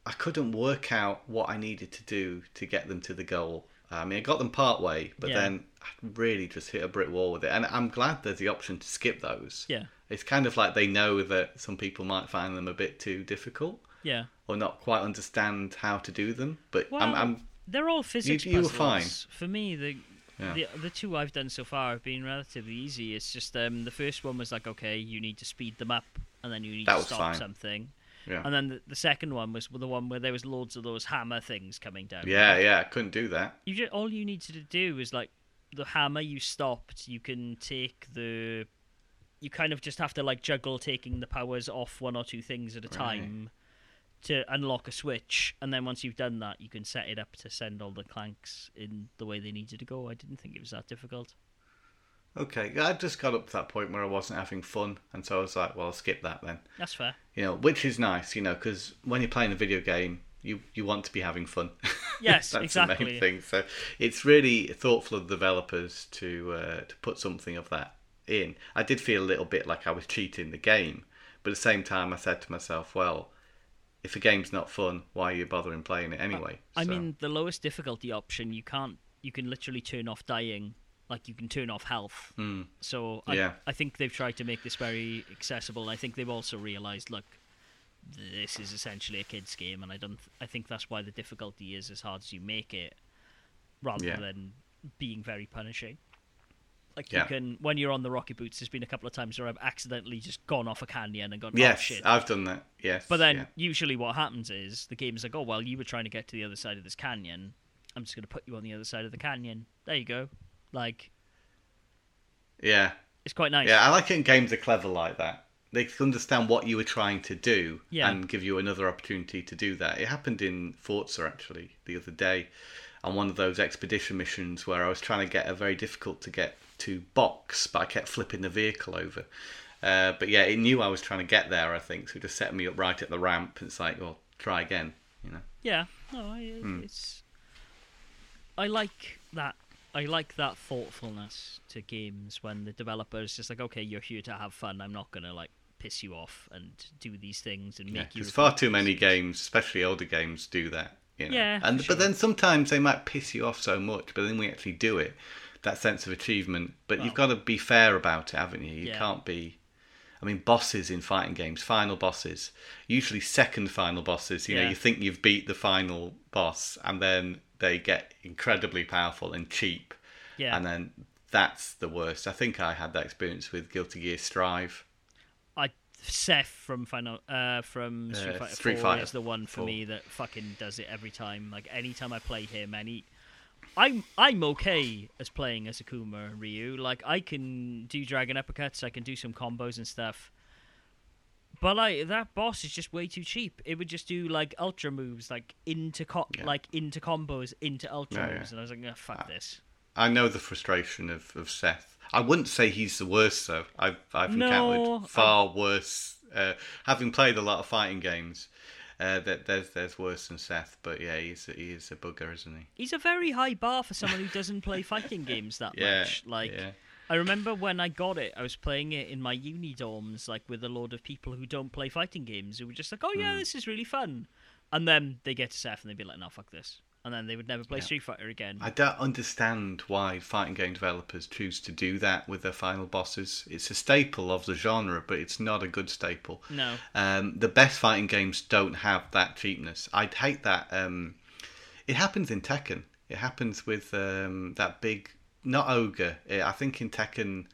I couldn't work out what I needed to do to get them to the goal. I mean, I got them part way, but Yeah. then I really just hit a brick wall with it. And I'm glad there's the option to skip those. Yeah, It's kind of like they know that some people might find them a bit too difficult yeah. or not quite understand how to do them. But Well, I'm, I'm they're all physics you were puzzles. fine. For me, the, Yeah. the the two I've done so far have been relatively easy. It's just um, the first one was like, okay, you need to speed them up, and then you need That to was stop fine. something. yeah. And then the, the second one was the one where there was loads of those hammer things coming down. Yeah, yeah, I couldn't do that. You just, all you needed to do is like the hammer you stopped. You can take the. You kind of just have to like juggle taking the powers off one or two things at a time to unlock a switch, and then once you've done that, you can set it up to send all the clanks in the way they needed to go. I didn't think it was that difficult. Okay, I just got up to that point where I wasn't having fun, and so I was like, well, I'll skip that then. That's fair. You know, which is nice, you know, because when you're playing a video game, you you want to be having fun. Yes, That's the exactly. main thing. So it's really thoughtful of the developers to uh, to put something of that in. I did feel a little bit like I was cheating the game, but at the same time, I said to myself, well, if a game's not fun, why are you bothering playing it anyway? I So- mean, the lowest difficulty option, you can't. You can literally turn off dying, like you can turn off health. Mm. So I, Yeah. I think they've tried to make this very accessible. I think they've also realised, look, this is essentially a kids' game, and I don't. I think that's why the difficulty is as hard as you make it, rather Yeah. than being very punishing. Like Yeah. you can, when you're on the rocket boots, there's been a couple of times where I've accidentally just gone off a canyon and gone, oh yes, shit. I've done that. Yes, But then yeah. usually what happens is the game's like, oh well, you were trying to get to the other side of this canyon. I'm just going to put you on the other side of the canyon. There you go. Like yeah, it's quite nice. Yeah, I like it when games are clever like that. They understand what you were trying to do Yeah. and give you another opportunity to do that. It happened in Forza actually the other day on one of those expedition missions where I was trying to get a very difficult to get to box, but I kept flipping the vehicle over. Uh, but yeah, it knew I was trying to get there, I think, so it just set me up right at the ramp. It's like, well, try again, you know. Yeah. No, I, Hmm. it's. I like that. I like that thoughtfulness to games when the developer is just like, okay, you're here to have fun. I'm not gonna like piss you off and do these things and Yeah, make you. because far too many games, especially older games, do that. You know? Yeah, and sure. but then sometimes they might piss you off so much, but then we actually do it. That sense of achievement, but you've got to be fair about it, haven't you? You Yeah. can't be. I mean, bosses in fighting games, final bosses, usually second final bosses. You know, you think you've beat the final boss, and then they get incredibly powerful and cheap, Yeah. and then that's the worst. I think I had that experience with Guilty Gear Strive. I Seth from Final uh from Street Uh, Fighter Street 4 Fighter is the one for 4. me that fucking does it every time. Like anytime I play him, he, I'm I'm okay as playing as Akuma and Ryu. Like I can do dragon uppercuts, I can do some combos and stuff. But like that boss is just way too cheap. It would just do like ultra moves, like into co- Yeah. like into combos, into ultra Yeah, yeah. moves, and I was like, oh, fuck this. I know the frustration of, of Seth. I wouldn't say he's the worst though. I've I've No, encountered far worse. Uh, having played a lot of fighting games, uh, that there's there's worse than Seth. But yeah, he's he is a bugger, isn't he? He's a very high bar for someone who doesn't play fighting games that Yeah, much. Like. yeah, I remember when I got it, I was playing it in my uni dorms, like with a load of people who don't play fighting games, who were just like, "Oh Hmm. yeah, this is really fun," and then they get to Seth and they'd be like, "No, fuck this," and then they would never play Yeah. Street Fighter again. I don't understand why fighting game developers choose to do that with their final bosses. It's a staple of the genre, but it's not a good staple. No, Um, the best fighting games don't have that cheapness. I'd hate that. Um, it happens in Tekken. It happens with um, that big, not ogre. eh, I think in Tekken,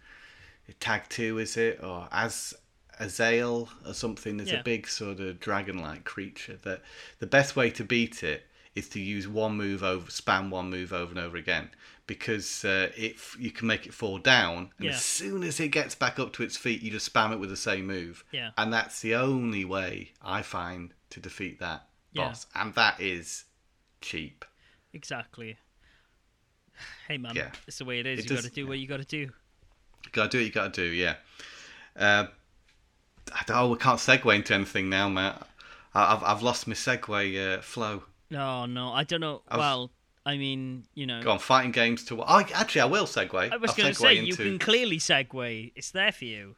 Tag Two is it or as Azazel or something? There's Yeah. a big sort of dragon-like creature that the best way to beat it is to use one move over, spam one move over and over again. Because uh, it, you can make it fall down, and Yeah. as soon as it gets back up to its feet, you just spam it with the same move. Yeah. And that's the only way I find to defeat that Yeah. boss. And that is cheap. exactly. Hey man, Yeah. it's the way it is. It you got to do what you got to do. You gotta do what you gotta do, yeah. Uh, I don't, oh, we can't segue into anything now, Matt. I- I've I've lost my segue uh, flow. No, no, I don't know. I was- Well, I mean, you know, Go on, fighting games to. Oh, actually, I will segue. I was going to say you can clearly segue. It's there for you.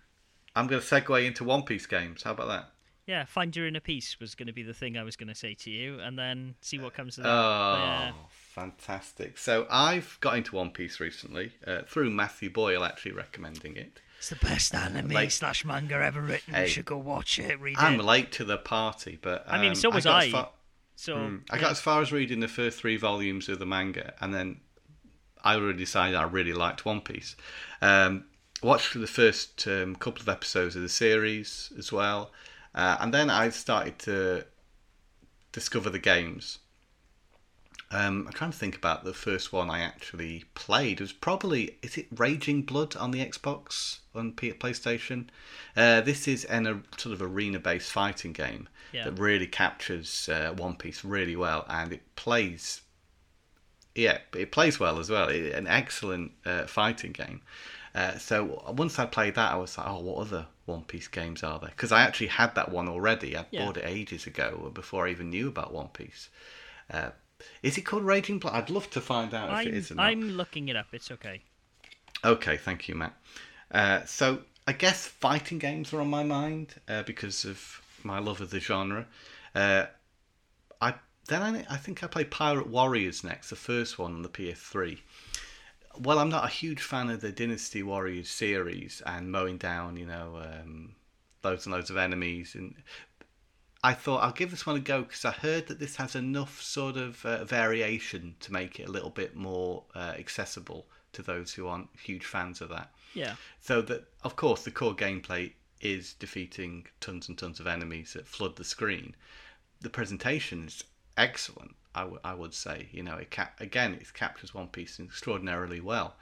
I'm going to segue into One Piece games. How about that? Yeah, find your inner peace was going to be the thing I was going to say to you, and then see what comes of that. Oh, Yeah. fantastic! So I've got into One Piece recently uh, through Matthew Boyle actually recommending it. It's the best anime Like- slash manga ever written. Hey. you should go watch it, read I'm it. late to the party, but I mean, um, so was got I. far- so Mm. I yeah. got as far as reading the first three volumes of the manga, and then I already decided I really liked One Piece. Um, watched the first um, couple of episodes of the series as well, uh, and then I started to discover the games. Um, I'm trying to think about the first one I actually played. It was probably is it Raging Blood on the Xbox on P- PlayStation. Uh, this is an, a sort of arena-based fighting game Yeah. that really captures uh, One Piece really well, and it plays. Yeah, it plays well as well. It, an excellent uh, fighting game. Uh, so once I played that, I was like, "Oh, what other One Piece games are there?" Because I actually had that one already. I Yeah. bought it ages ago before I even knew about One Piece. Is it called Raging Blood? I'd love to find out if I'm, it is. I'm looking it up. It's okay. Okay, thank you, Matt. Uh, so I guess fighting games are on my mind uh, because of my love of the genre. Uh, I then I, I think I play Pirate Warriors next, the first one on the PS3. Well, I'm not a huge fan of the Dynasty Warriors series and mowing down, you know, um, loads and loads of enemies. And I thought I'll give this one a go because I heard that this has enough sort of uh, variation to make it a little bit more uh, accessible to those who aren't huge fans of that. Yeah. So that, of course, the core gameplay is defeating tons and tons of enemies that flood the screen. The presentation is excellent. I, w- I would say, you know, it cap- again, it captures One Piece extraordinarily well,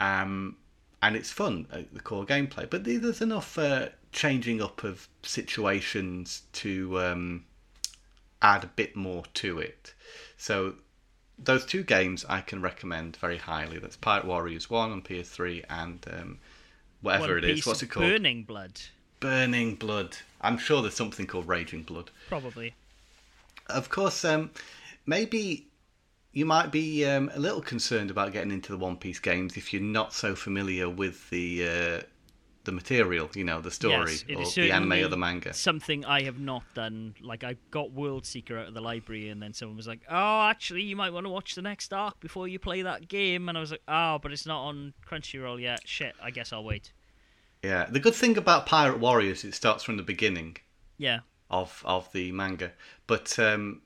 um, and it's fun. Uh, the core gameplay, but there's enough uh, changing up of situations to um, add a bit more to it. So those two games I can recommend very highly. That's Pirate Warriors One on PS3 and um, whatever One it is. What's it called? Burning Blood, Burning Blood. I'm sure there's something called Raging Blood. probably. Of course, um, maybe you might be um, a little concerned about getting into the One Piece games if you're not so familiar with the uh, the material, you know, the story Yes, or the anime or the manga. Something I have not done. Like I got World Seeker out of the library, and then someone was like, "Oh, actually, you might want to watch the next arc before you play that game." And I was like, "Oh, but it's not on Crunchyroll yet. Shit, I guess I'll wait." Yeah, the good thing about Pirate Warriors, it starts from the beginning. Yeah, of of the manga. But um,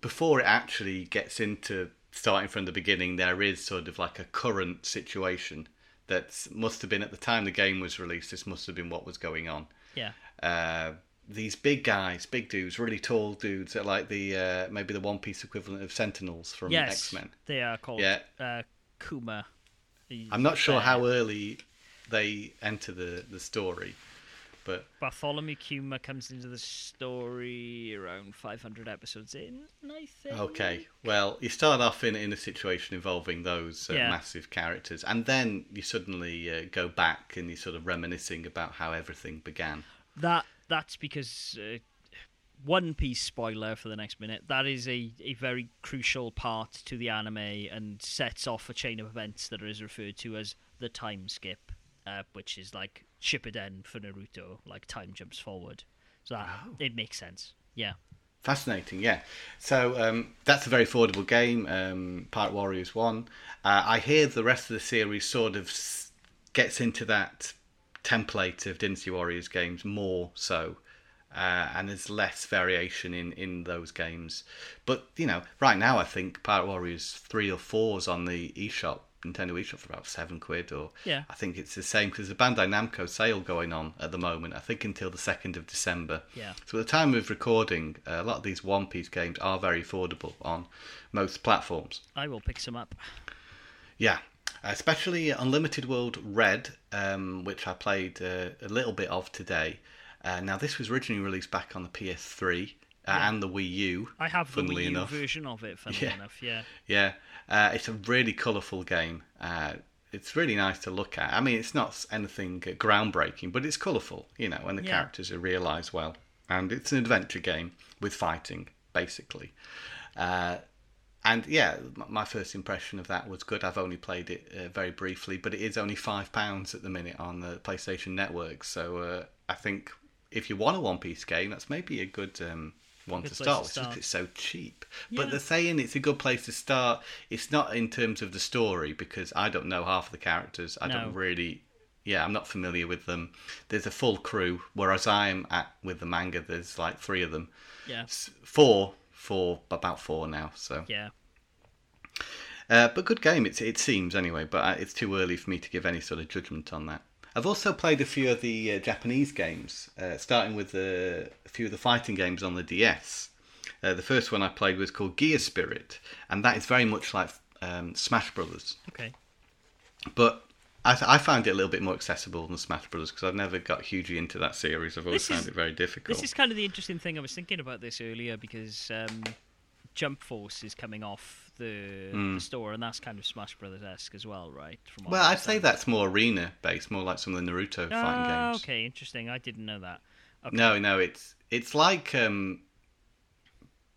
before it actually gets into starting from the beginning, there is sort of like a current situation that must have been at the time the game was released. This must have been what was going on. yeah, Uh, these big guys, big dudes, really tall dudes, are like the uh, maybe the One Piece equivalent of Sentinels from yes, X Men. they are called Yeah. uh, Kuma. I'm not sure how early they enter the the story, but Bartholomew Kuma comes into the story around 500 episodes in, I think. Okay, well, you start off in in a situation involving those uh, Yeah. massive characters, and then you suddenly uh, go back and you're sort of reminiscing about how everything began. That that's because uh, One Piece spoiler for the next minute. That is a, a very crucial part to the anime and sets off a chain of events that is referred to as the time skip, uh, which is like Shippuden for Naruto, like time jumps forward. So that, Oh. it makes sense. Yeah, Fascinating, yeah. So um, that's a very affordable game, um, Pirate Warriors One. Uh, I hear the rest of the series sort of s- gets into that template of Dynasty Warriors games more so. Uh, and there's less variation in, in those games. But, you know, right now I think Pirate Warriors 3 or 4's on the eShop, Nintendo eShop for about 7 quid. Or Yeah. I think it's the same because there's a Bandai Namco sale going on at the moment, I think until the 2nd of December. yeah. So at the time of recording, uh, a lot of these One Piece games are very affordable on most platforms. I will pick some up. Yeah, especially Unlimited World Red, um, which I played uh, a little bit of today. Uh, now this was originally released back on the PS3 uh, yeah. and the Wii U. I have the Wii U enough. version of it. Funnily yeah. enough, yeah. Yeah, uh, it's a really colourful game. Uh, it's really nice to look at. I mean, it's not anything groundbreaking, but it's colourful, you know, and the yeah. characters are realised well. And it's an adventure game with fighting, basically. Uh, and yeah, my first impression of that was good. I've only played it uh, very briefly, but it is only five pounds at the minute on the PlayStation Network. So uh, I think if you want a One Piece game, that's maybe a good um, one to start. To start. It's so cheap. Yeah. But they're saying it's a good place to start. It's not in terms of the story because I don't know half of the characters. I no. don't really. Yeah, I'm not familiar with them. There's a full crew, whereas I'm at with the manga. There's like three of them. Yeah. Four four, about four now. So yeah. Uh, but good game, it, it seems anyway. But uh, it's too early for me to give any sort of judgment on that. I've also played a few of the uh, Japanese games, uh, starting with a few of the fighting games on the DS. Uh, the first one I played was called Gear Spirit, and that is very much like um, Smash Brothers. Okay. But I, th- I found it a little bit more accessible than Smash Brothers because I've never got hugely into that series. I've always this found is, it very difficult. This is kind of the interesting thing. I was thinking about this earlier because um, Jump Force is coming off the, mm. the store, and that's kind of Smash Brothers esque as well, right? well, I'd say that's more arena based, more like some of the Naruto oh, fighting games. Okay, interesting. I didn't know that. Okay. No, no, it's it's like um,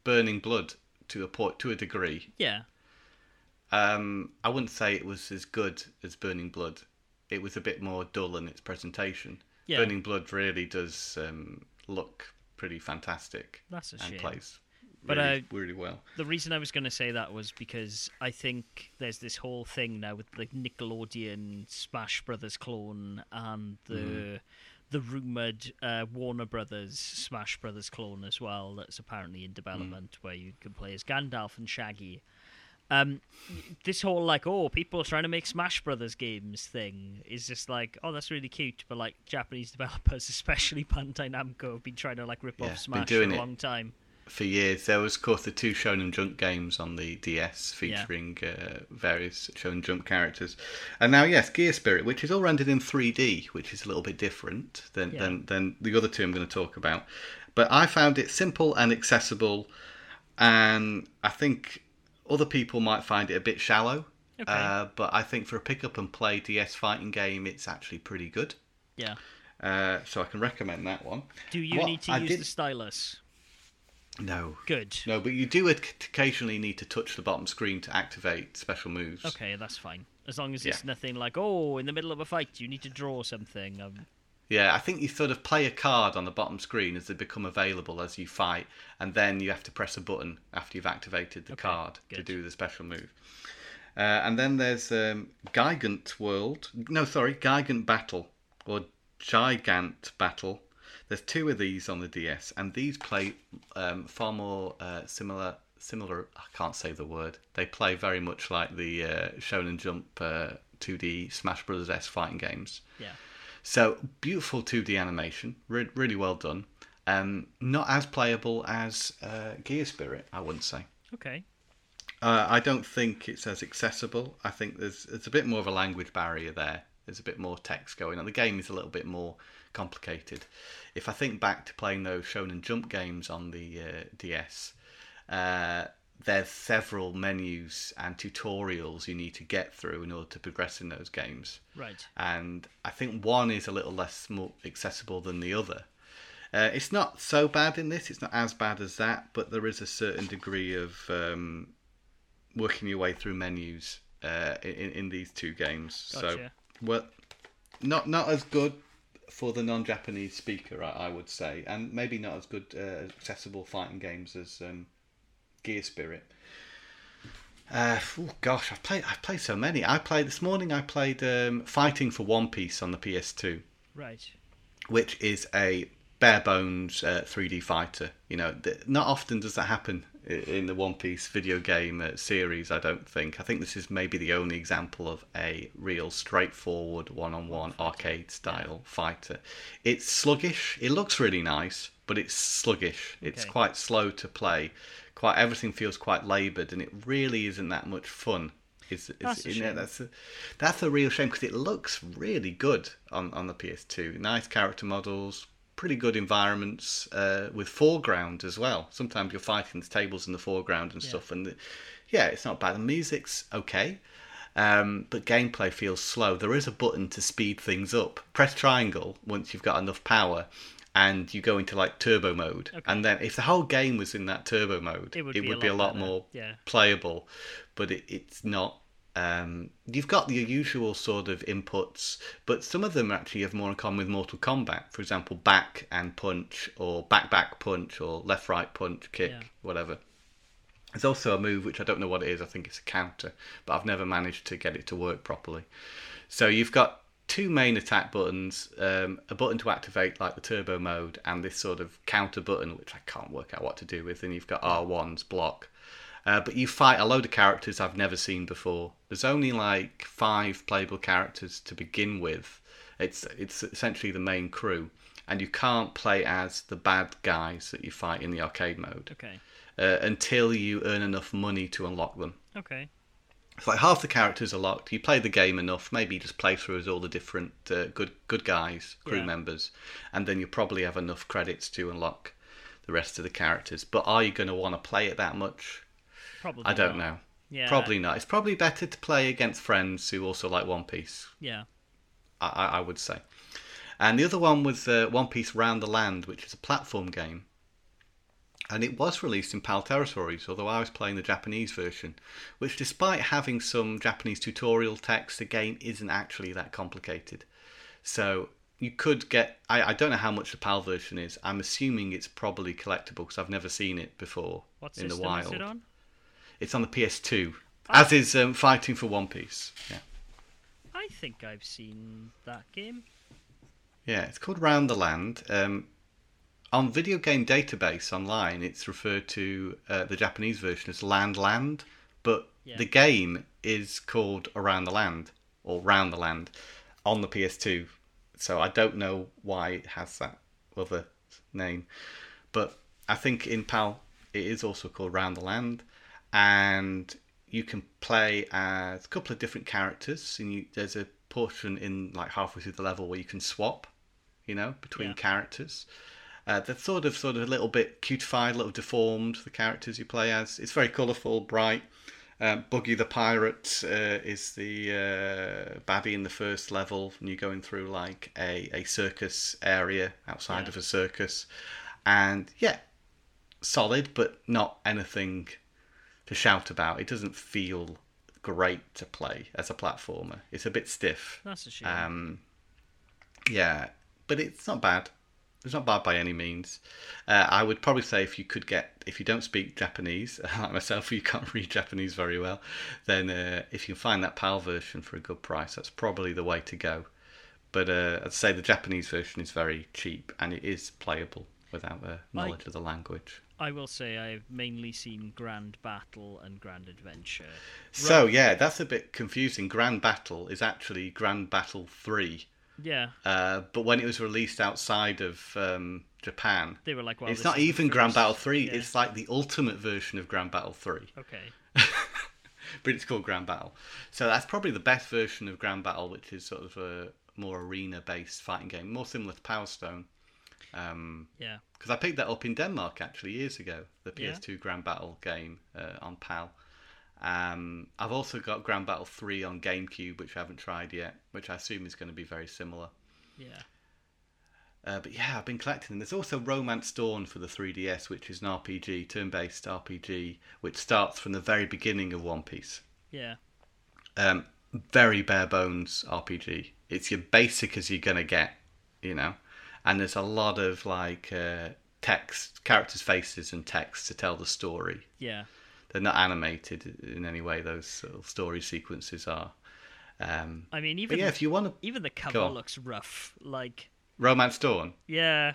Burning Blood to a point to a degree. Yeah. Um, I wouldn't say it was as good as Burning Blood. It was a bit more dull in its presentation. Yeah. Burning Blood really does um, look pretty fantastic. That's a and shame. Plays but really, uh, really well. The reason I was going to say that was because I think there's this whole thing now with the Nickelodeon Smash Brothers clone and the mm. the rumored uh, Warner Brothers Smash Brothers clone as well. That's apparently in development, mm. where you can play as Gandalf and Shaggy. Um, this whole like oh people are trying to make Smash Brothers games thing is just like oh that's really cute, but like Japanese developers, especially Bandai Namco, have been trying to like rip yeah, off Smash for a long time. For years, there was of course the two Shonen Jump games on the DS featuring yeah. uh, various Shonen Jump characters, and now yes, Gear Spirit, which is all rendered in 3D, which is a little bit different than yeah. than, than the other two I'm going to talk about. But I found it simple and accessible, and I think other people might find it a bit shallow. Okay. Uh, but I think for a pick up and play DS fighting game, it's actually pretty good. Yeah. Uh, so I can recommend that one. Do you what need to use did... the stylus? No. Good. No, but you do occasionally need to touch the bottom screen to activate special moves. Okay, that's fine. As long as it's yeah. nothing like, oh, in the middle of a fight, you need to draw something. Um... Yeah, I think you sort of play a card on the bottom screen as they become available as you fight, and then you have to press a button after you've activated the okay, card good. to do the special move. Uh, and then there's um, Gigant World. No, sorry, Gigant Battle or Gigant Battle. There's two of these on the DS, and these play um, far more uh, similar. Similar, I can't say the word. They play very much like the uh, Shonen Jump uh, 2D Smash Brothers S fighting games. Yeah. So beautiful 2D animation, re- really well done. Um, not as playable as uh, Gear Spirit, I wouldn't say. Okay. Uh, I don't think it's as accessible. I think there's it's a bit more of a language barrier there. There's a bit more text going on. The game is a little bit more complicated. If I think back to playing those Shonen Jump games on the uh, DS, uh, there's several menus and tutorials you need to get through in order to progress in those games. Right. And I think one is a little less more accessible than the other. Uh, it's not so bad in this. It's not as bad as that, but there is a certain degree of um, working your way through menus uh, in in these two games. Gotcha. So, well, not not as good for the non-Japanese speaker, I, I, would say, and maybe not as good uh, accessible fighting games as um, Gear Spirit. Uh, oh gosh, I've played I've played so many. I played this morning. I played um, Fighting for One Piece on the PS2. Right. Which is a bare bones uh, 3D fighter. You know, th- not often does that happen in the One Piece video game uh, series. I don't think. I think this is maybe the only example of a real straightforward one-on-one arcade style fighter. It's sluggish. It looks really nice, but it's sluggish. Okay. It's quite slow to play quite everything feels quite laboured, and it really isn't that much fun. Is, is that's, a that's a that's a real shame because it looks really good on on the PS2. Nice character models, pretty good environments uh, with foreground as well. Sometimes you're fighting the tables in the foreground and Yeah. stuff, and the, yeah, it's not bad. The music's okay, um, but gameplay feels slow. There is a button to speed things up. Press triangle once you've got enough power. And you go into like turbo mode, Okay. and then if the whole game was in that turbo mode, It would it be would a be a lot better. more Yeah. playable, but it, it's not. Um, you've got the usual sort of inputs, but some of them actually have more in common with Mortal Kombat. For example, back and punch, or back back punch, or left right punch, kick, Yeah. whatever. There's also a move which I don't know what it is. I think it's a counter, but I've never managed to get it to work properly. So you've got two main attack buttons, um, a button to activate like the turbo mode, and this sort of counter button which I can't work out what to do with. And you've got R1's block. Uh, but you fight a load of characters I've never seen before. There's only like five playable characters to begin with. It's it's essentially the main crew, and you can't play as the bad guys that you fight in the arcade mode Okay. uh, until you earn enough money to unlock them. Okay. It's like half the characters are locked. You play the game enough, maybe you just play through as all the different uh, good good guys, crew Yeah. members, and then you probably have enough credits to unlock the rest of the characters. But are you going to want to play it that much? Probably. I don't not. know. Yeah. Probably not. It's probably better to play against friends who also like One Piece. Yeah. I, I would say. And the other one was uh, One Piece Round the Land, which is a platform game. And it was released in PAL territories, although I was playing the Japanese version, which, despite having some Japanese tutorial text, the game isn't actually that complicated. So you could get. I, I don't know how much the PAL version is. I'm assuming it's probably collectible because I've never seen it before What in the wild. is it on? It's on the PS2, Ah. as is um, Fighting for One Piece. Yeah. I think I've seen that game. Yeah, it's called Round the Land. Um, on Video Game Database online, it's referred to uh, the Japanese version as Land Land, but Yeah. the game is called Around the Land or Round the Land on the PS2. So I don't know why it has that other name, but I think in PAL it is also called Round the Land, and you can play as a couple of different characters. And you, there's a portion in like halfway through the level where you can swap, you know, between Yeah. characters. Uh, they're sort of, sort of a little bit cutified, a little deformed. The characters you play as. It's very colourful, bright. Um, Buggy the pirate uh, is the uh, baddie in the first level, and you're going through like a, a circus area outside Yeah. of a circus, and yeah, solid, but not anything to shout about. It doesn't feel great to play as a platformer. It's a bit stiff. That's a shame. Um, yeah, but it's not bad. It's not bad by any means. Uh, I would probably say if you could get, if you don't speak Japanese, like myself, you can't read Japanese very well, then uh, if you can find that PAL version for a good price, that's probably the way to go. But uh, I'd say the Japanese version is very cheap and it is playable without a knowledge of the language. I will say I've mainly seen Grand Battle and Grand Adventure. So yeah, that's a bit confusing. Grand Battle is actually Grand Battle Three. Yeah, Uh, but when it was released outside of um, Japan, they were like, well, it's not even Grand Battle 3, Yeah. it's like the ultimate version of Grand Battle 3. Okay. but it's called Grand Battle. So that's probably the best version of Grand Battle, which is sort of a more arena based fighting game, more similar to Power Stone. Um, Yeah. because I picked that up in Denmark actually years ago, the PS2 Grand Battle game uh, on PAL. Um, I've also got Grand Battle 3 on GameCube, which I haven't tried yet, which I assume is going to be very similar. Yeah. Uh, but yeah, I've been collecting them. There's also Romance Dawn for the 3DS, which is an RPG, turn based RPG, which starts from the very beginning of One Piece. Yeah. Um, very bare bones RPG. It's your basic as you're going to get, you know? And there's a lot of like uh, text, characters' faces and text to tell the story. Yeah. They're not animated in any way, those sort of story sequences are. Um, I mean, even yeah, if you want to. even the cover looks rough. Like, Romance Dawn. yeah,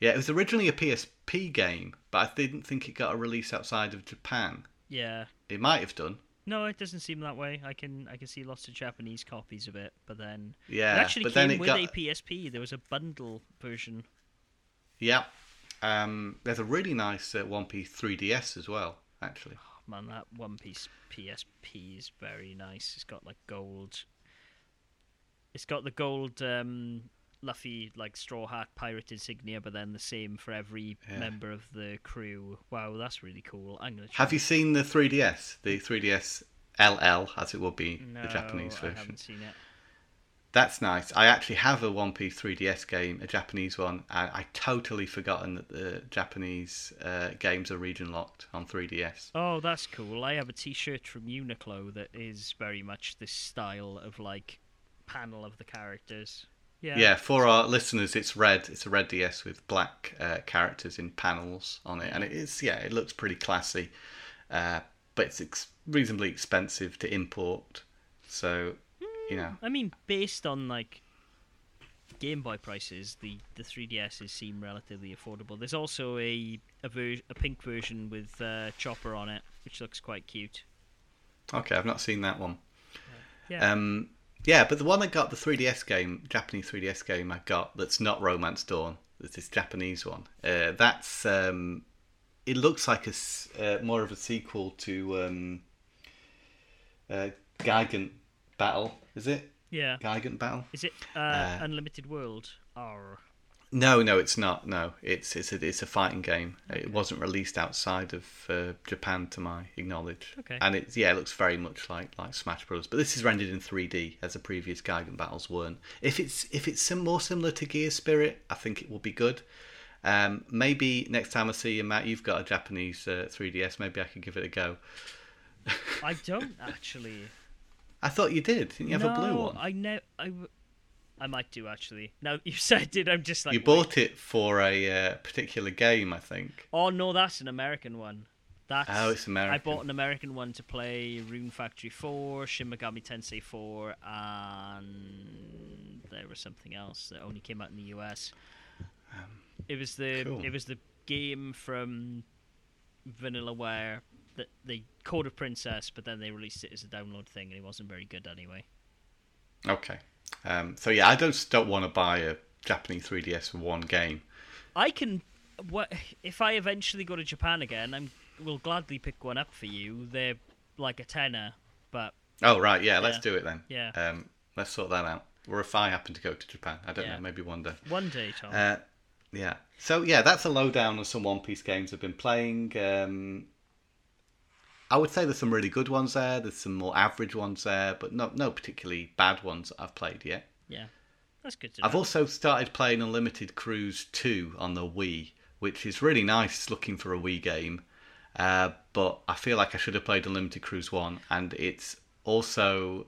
Yeah, it was originally a PSP game, but I didn't think it got a release outside of Japan. yeah. It might have done. No, it doesn't seem that way. I can I can see lots of Japanese copies of it, but then Yeah, it actually but came then it with got a PSP. There was a bundle version. yeah. Um, there's a really nice uh, One Piece 3DS as well, actually. Oh, man, that One Piece PSP is very nice. It's got like gold. It's got the gold um, Luffy like straw hat pirate insignia, but then the same for every Yeah. member of the crew. Wow, that's really cool. I'm gonna. Try. Have you seen the 3DS? The 3DS LL, as it will be No, the Japanese version. I haven't seen it. That's nice. I actually have a One Piece 3DS game, a Japanese one. I, I totally forgotten that the Japanese uh, games are region locked on 3DS. Oh, that's cool. I have a T-shirt from Uniqlo that is very much this style of like panel of the characters. Yeah. Yeah, for our listeners, it's red. It's a red DS with black uh, characters in panels on it, and it is yeah, it looks pretty classy, uh, but it's ex- reasonably expensive to import. So, you know, I mean, based on like Game Boy prices, the the 3DSs seem relatively affordable. There's also a a, ver- a pink version with uh, Chopper on it, which looks quite cute. okay, I've not seen that one. Yeah. Um, yeah, but the one I got, the 3DS game, Japanese 3DS game I got that's not Romance Dawn, that's this Japanese one. Uh, that's um, it looks like a uh, more of a sequel to um, uh, Gigant Battle, is it? yeah. Gigant Battle? Is it uh, Uh, Unlimited World? Or No, no, it's not. No, it's it's a it's a fighting game. It wasn't released outside of uh, Japan, to my knowledge. Okay. And it's yeah, it looks very much like like Smash Bros. But this is rendered in 3D, as the previous Gigant battles weren't. If it's if it's some more similar to Gear Spirit, I think it will be good. Um, maybe next time I see you, Matt, you've got a Japanese uh, 3DS. Maybe I could give it a go. I don't actually. I thought you did. Didn't you have no, a blue one? I ne- I, I might do actually. Now you said it, I'm just like. you wait. bought it for a uh, particular game, I think. Oh no, that's an American one. That's Oh, it's American. I bought an American one to play Rune Factory 4, Shin Megami Tensei 4, and there was something else that only came out in the US. it was the cool. it was the game from Vanillaware that they called a Princess, but then they released it as a download thing, and it wasn't very good anyway. Okay. Um, so yeah, I just don't want to buy a Japanese 3DS for one game. I can. What if I eventually go to Japan again? I'm will gladly pick one up for you. They're like a tenner, but Oh right, yeah, let's do it then. Yeah. Um, let's sort that out. Or if I happen to go to Japan, I don't Yeah. know, maybe one day. one day, Tom. Uh, yeah. So yeah, that's a lowdown on some One Piece games I've been playing. Um, I would say there's some really good ones there. There's some more average ones there, but no, no particularly bad ones that I've played yet. yeah, that's good to know. I've also started playing Unlimited Cruise 2 on the Wii, which is really nice looking for a Wii game. Uh, but I feel like I should have played Unlimited Cruise 1, and it's also.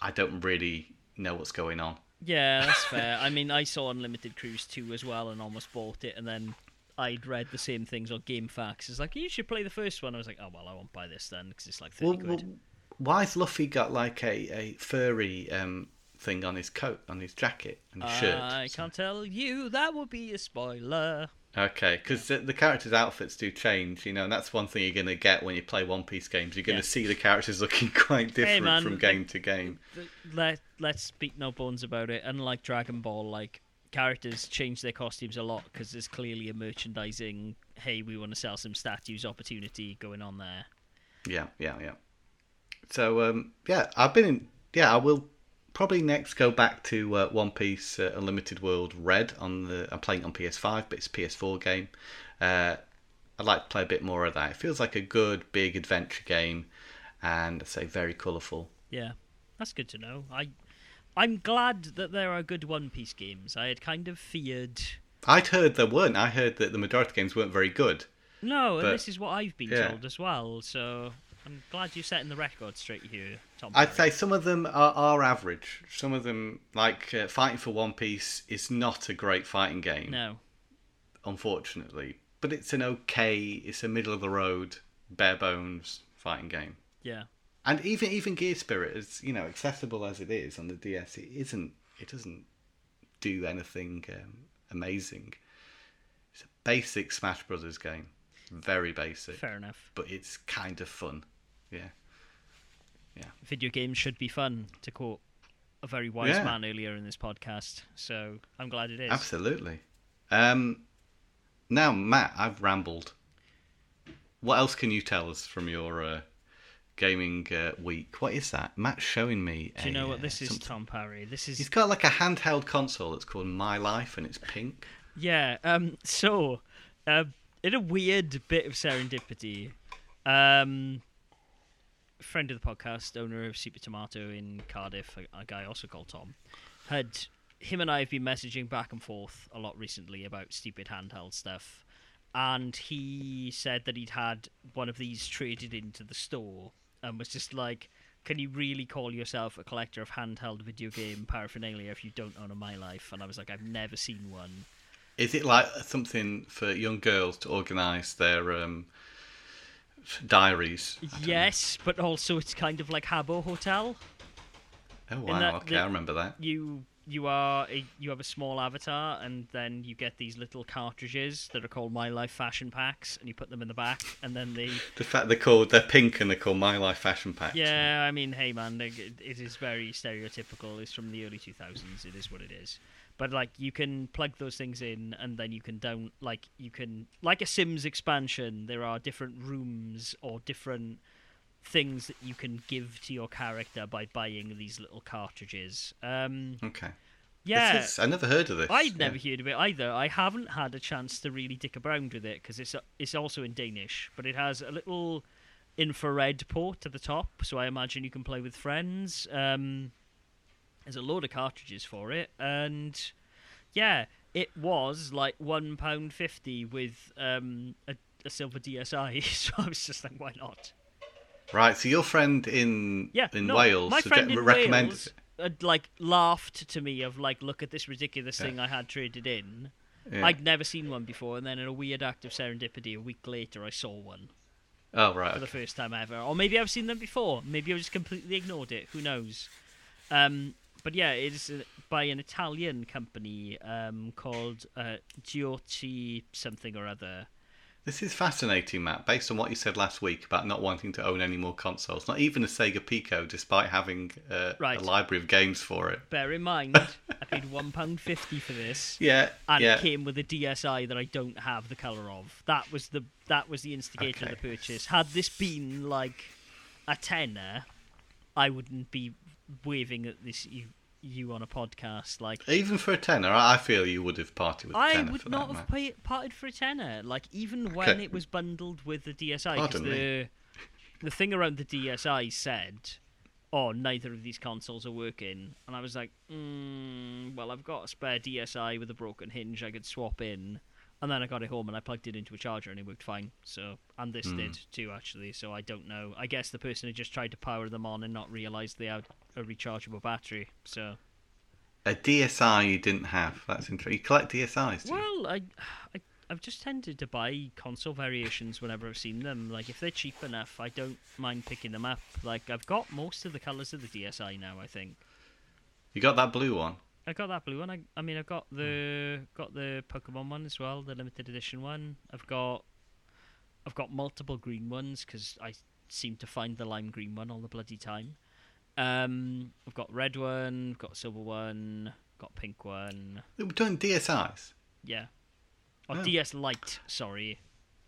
I don't really know what's going on. Yeah, that's fair. I mean, I saw Unlimited Cruise 2 as well and almost bought it, and then I'd read the same things on GameFAQs. It's like, you should play the first one. I was like, oh, well, I won't buy this then because it's like 30 Well, quid. well, why's Luffy got like a, a furry um, thing on his coat, on his jacket, and his shirt? I can't tell you. That would be a spoiler. Okay, because the, the characters' outfits do change, you know, and that's one thing you're going to get when you play One Piece games. You're going Yeah. to see the characters looking quite different man, from game to game. Th- Let, let's speak no bones about it. Unlike Dragon Ball, like, characters change their costumes a lot because there's clearly a merchandising, hey, we want to sell some statues opportunity going on there. Yeah, yeah, yeah. So, um, yeah, I've been in. Yeah, I will probably next go back to uh, One Piece uh, Unlimited World Red on the. I'm playing on PS5, but it's a PS4 game. Uh, I'd like to play a bit more of that. It feels like a good big adventure game, and I say very colourful. Yeah, that's good to know. I, I'm glad that there are good One Piece games. I had kind of feared. I'd heard there weren't. I heard that the majority of games weren't very good. No, and this is what I've been yeah. told as well. So I'm glad you're setting the record straight here, Tom. I'd Parry. say some of them are, are average. Some of them, like uh, Fighting for One Piece, is not a great fighting game. no. unfortunately. But it's an okay, it's a middle of the road, bare bones fighting game. Yeah. And even even Gear Spirit, as you know, accessible as it is on the DS, it isn't. It doesn't do anything um, amazing. It's a basic Smash Brothers game, very basic, Fair enough. but it's kind of fun. Yeah, Video games should be fun, to quote a very wise Yeah. man earlier in this podcast. So I'm glad it is. absolutely. Um, now, Matt, I've rambled. What else can you tell us from your uh, gaming uh, week. What is that? Matt's showing me. Do you know what this uh, is, something- Tom Parry? This is He's got like a handheld console that's called My Life, and it's pink. Yeah. Um. So, uh, in a weird bit of serendipity, um, friend of the podcast, owner of Super Tomato in Cardiff, a, a guy also called Tom, had him and I have been messaging back and forth a lot recently about stupid handheld stuff, and he said that he'd had one of these traded into the store and was just like. Can you really call yourself a collector of handheld video game paraphernalia if you don't own a My Life? And I was like, I've never seen one. Is it like something for young girls to organise their um, diaries? Don't know. Yes, but also it's kind of like Habbo Hotel. Oh wow. okay, the- I remember that. You you are a, you have a small avatar, and then you get these little cartridges that are called My Life Fashion Packs, and you put them in the back, and then they. The fact they're called they're pink and they're called My Life Fashion Packs. Yeah, I mean, hey man, it is very stereotypical. It's from the early two thousands. It is what it is. But like, you can plug those things in, and then you can down like you can like a Sims expansion. There are different rooms or different things that you can give to your character by buying these little cartridges. Um, Okay. yeah, is- I never heard of this. I'd never Yeah. heard of it either. I haven't had a chance to really dick around with it because it's it's also in Danish, but it has a little infrared port at the top, so I imagine you can play with friends. Um, there's a load of cartridges for it, and yeah, it was like one pound fifty with um, a, a silver DSi. so I was just like, why not? Right. So your friend in Yeah, in no, Wales my friend in recommended Wales like laughed to me of like, look at this ridiculous Yeah. thing I had traded in. Yeah. I'd never seen one before, and then in a weird act of serendipity, a week later, I saw one Oh right. for the first time ever. Or maybe I've seen them before. Maybe I just completely ignored it. Who knows? Um, but yeah, it is uh, by an Italian company um, called uh, Giotti something or other. This is fascinating, Matt. Based on what you said last week about not wanting to own any more consoles, not even a Sega Pico, despite having uh, Right. a library of games for it. Bear in mind, I paid one pound fifty for this. Yeah. and yeah. it came with a DSi that I don't have the color of. That was the that was the instigator of the purchase. Had this been like a tenner, I wouldn't be waving at this you on a podcast. Like Even for a tenner, I feel you would have parted with a I would not have pay, parted for a tenner. Like even when Okay. it was bundled with the DSi, because the the thing around the DSi said. Oh, neither of these consoles are working, and I was like, mm, "Well, I've got a spare DSi with a broken hinge I could swap in." And then I got it home and I plugged it into a charger and it worked fine. So, and this Hmm. did too, actually. So I don't know. I guess the person had just tried to power them on and not realised they had a rechargeable battery. So, A DSi you didn't have. That's interesting. You collect DSIs, well, I, I, I've just tended to buy console variations whenever I've seen them. Like if they're cheap enough, I don't mind picking them up. Like I've got most of the colours of the DSi now. I think You got that blue one? I got that blue one. I, I mean, I've got the got the Pokemon one as well, the limited edition one. I've got I've got multiple green ones because I seem to find the lime green one all the bloody time. Um, I've got red one, got silver one, got pink one. We're doing DSIs. Yeah, or Oh. DS Lite. Sorry,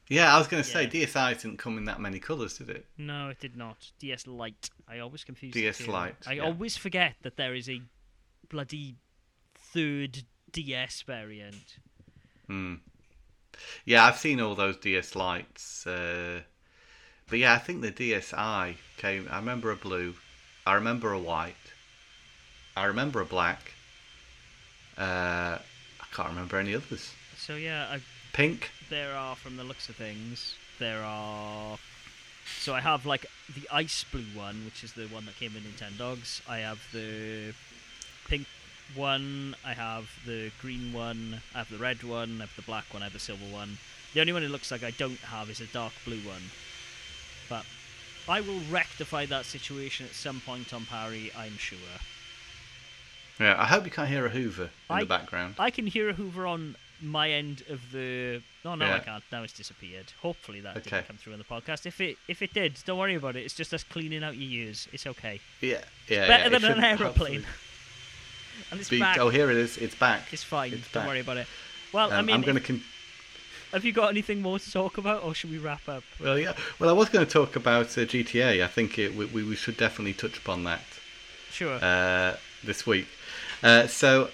Yeah, I was going to say Yeah. DSIs didn't come in that many colours, did it? no, it did not. DS Lite. I always confuse DS. Lite, I yeah. always forget that there is a bloody third DS variant. Hmm. Yeah, I've seen all those DS Lites. Uh, but yeah, I think the DSi came. I remember a blue. I remember a white. I remember a black. Uh, I can't remember any others. So yeah, I Pink. there are from the looks of things there are so i have like the ice blue one which is the one that came in nintendogs i have the pink one i have the green one i have the red one i have the black one i have the silver one. The only one it looks like i don't have is a dark blue one. But i will rectify that situation at some point on parry i'm sure. Yeah, I hope you can't hear a Hoover in I- the background. i can hear a hoover on my end of the oh no i can't. Now it's disappeared. Hopefully that Okay. didn't come through in the podcast. If it if it did don't worry about it. It's just us cleaning out your ears. It's okay. Yeah, yeah. better yeah, than an aeroplane. hopefully and it's be- back Oh, here it is. It's back. it's fine it's don't back. worry about it well i Um, mean I'm going to. Con- have you got anything more to talk about, or should we wrap up? Well, yeah. Well, I was going to talk about uh, GTA. I think it, we, we should definitely touch upon that. Sure. Uh, this week. Uh, so,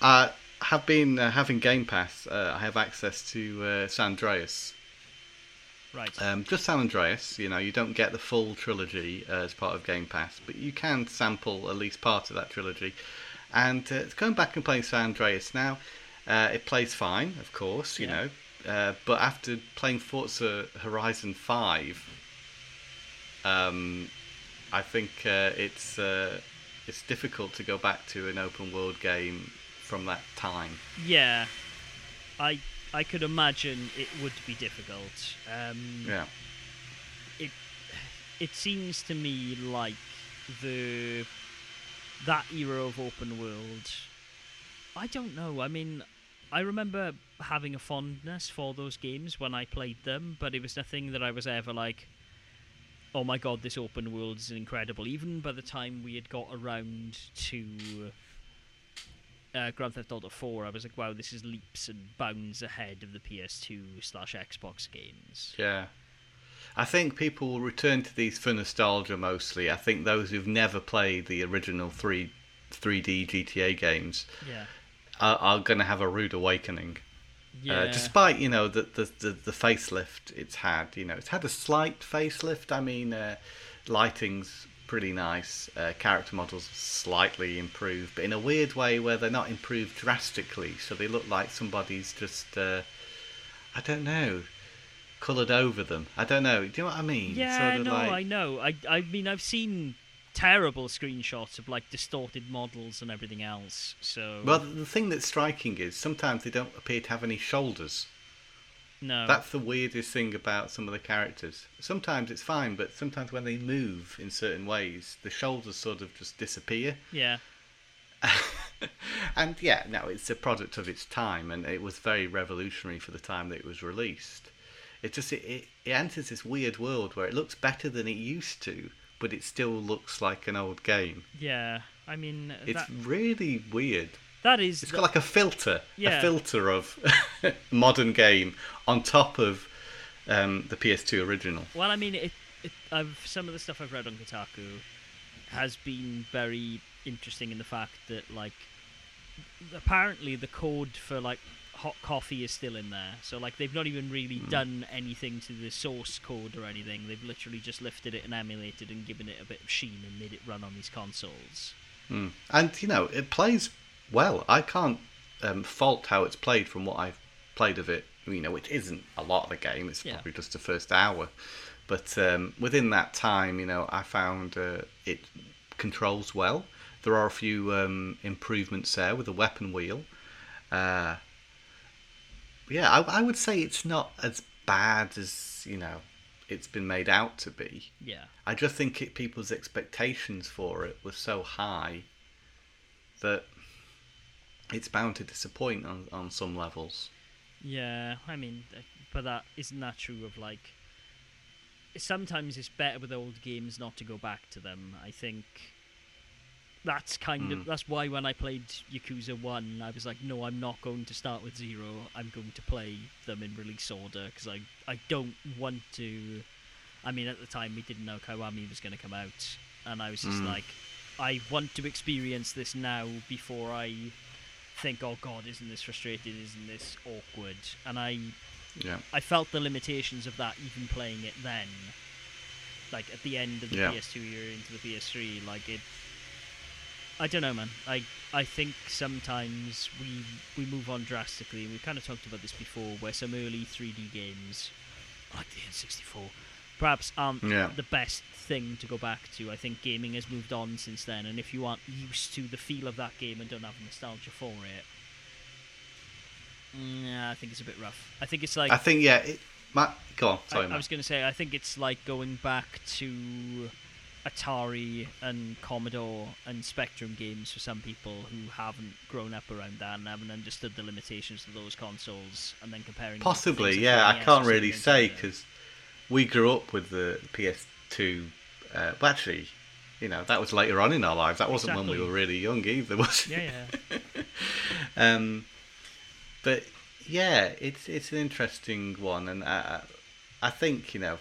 I have been uh, having Game Pass. Uh, I have access to uh, San Andreas. Right. Um, just San Andreas. You know, you don't get the full trilogy as part of Game Pass, but you can sample at least part of that trilogy. And it's going back and playing San Andreas now, it plays fine, of course. You yeah. know, uh, but after playing Forza Horizon 5, um, I think uh, it's uh, it's difficult to go back to an open world game from that time. Yeah, I I could imagine it would be difficult. Um, yeah. It it seems to me like the that era of open world. I don't know. I mean, I remember having a fondness for those games when I played them, but it was nothing that I was ever like, oh my god, this open world is incredible. Even by the time we had got around to uh, Grand Theft Auto 4, I was like, wow, this is leaps and bounds ahead of the PS2 slash Xbox games. Yeah. I think people will return to these for nostalgia mostly. I think those who've never played the original three 3D GTA games yeah are, are going to have a rude awakening. Uh, yeah. Uh, despite you know the, the, the the facelift it's had, you know it's had a slight facelift. I mean, uh, lighting's pretty nice. Uh, character models slightly improved, but in a weird way where they're not improved drastically. So they look like somebody's just uh, I don't know coloured over them. I don't know. Do you know what I mean? Yeah, sort of no, like... I know. I I mean I've seen terrible screenshots of like distorted models and everything else. So well, the thing that's striking is sometimes they don't appear to have any shoulders. No, that's the weirdest thing about some of the characters. Sometimes it's fine, but sometimes when they move in certain ways, the shoulders sort of just disappear. Yeah. and yeah, no, it's a product of its time, and it was very revolutionary for the time that it was released. It just it, it, it enters this weird world where it looks better than it used to, but it still looks like an old game. Yeah, I mean, it's that, really weird. That is, it's got like a filter, yeah. a filter of modern game on top of um, the PS2 original. Well, I mean, it, it, I've some of the stuff I've read on Kotaku has been very interesting in the fact that like apparently the code for like hot coffee is still in there. So like they've not even really mm. done anything to the source code or anything. They've literally just lifted it and emulated and given it a bit of sheen and made it run on these consoles. Mm. And you know it plays well. I can't um, fault how it's played from what I've played of it. You know, which isn't a lot of the game. It's yeah. probably just the first hour. But um, within that time, you know, I found uh, it controls well. There are a few um, improvements there with the weapon wheel. Uh, yeah, I, I would say it's not as bad as you know it's been made out to be. Yeah. I just think it, people's expectations for it were so high that it's bound to disappoint on, on some levels. Yeah, I mean, uh, but that isn't that true of like. Sometimes it's better with old games not to go back to them. I think that's kind mm. of hmm. that's why when I played Yakuza One, I was like, no, I'm not going to start with zero. I'm going to play them in release order because I I don't want to. I mean, at the time we didn't know Kiwami was going to come out, and I was just mm. like, I want to experience this now before I think, oh God, isn't this frustrating? Isn't this awkward? And I, yeah, I felt the limitations of that even playing it then. Like at the end of the yeah. PS2 year into the PS3, like it I don't know, man. I I think sometimes we we move on drastically. We've kind of talked about this before, where some early 3D games, like the N64, perhaps aren't yeah. the best thing to go back to. I think gaming has moved on since then, and if you aren't used to the feel of that game and don't have nostalgia for it, yeah, I think it's a bit rough. I think it's like I think yeah. It, Matt, go on. Sorry, I, I was going to say I think it's like going back to Atari and Commodore and Spectrum games for some people who haven't grown up around that and haven't understood the limitations of those consoles, and then comparing. Possibly, yeah. I can't really say because we grew up with the PS2. Uh, but actually, you know, that was later on in our lives. That wasn't exactly. when we were really young either, was it? Yeah, yeah. um, but Yeah, it's it's an interesting one, and I, I think you know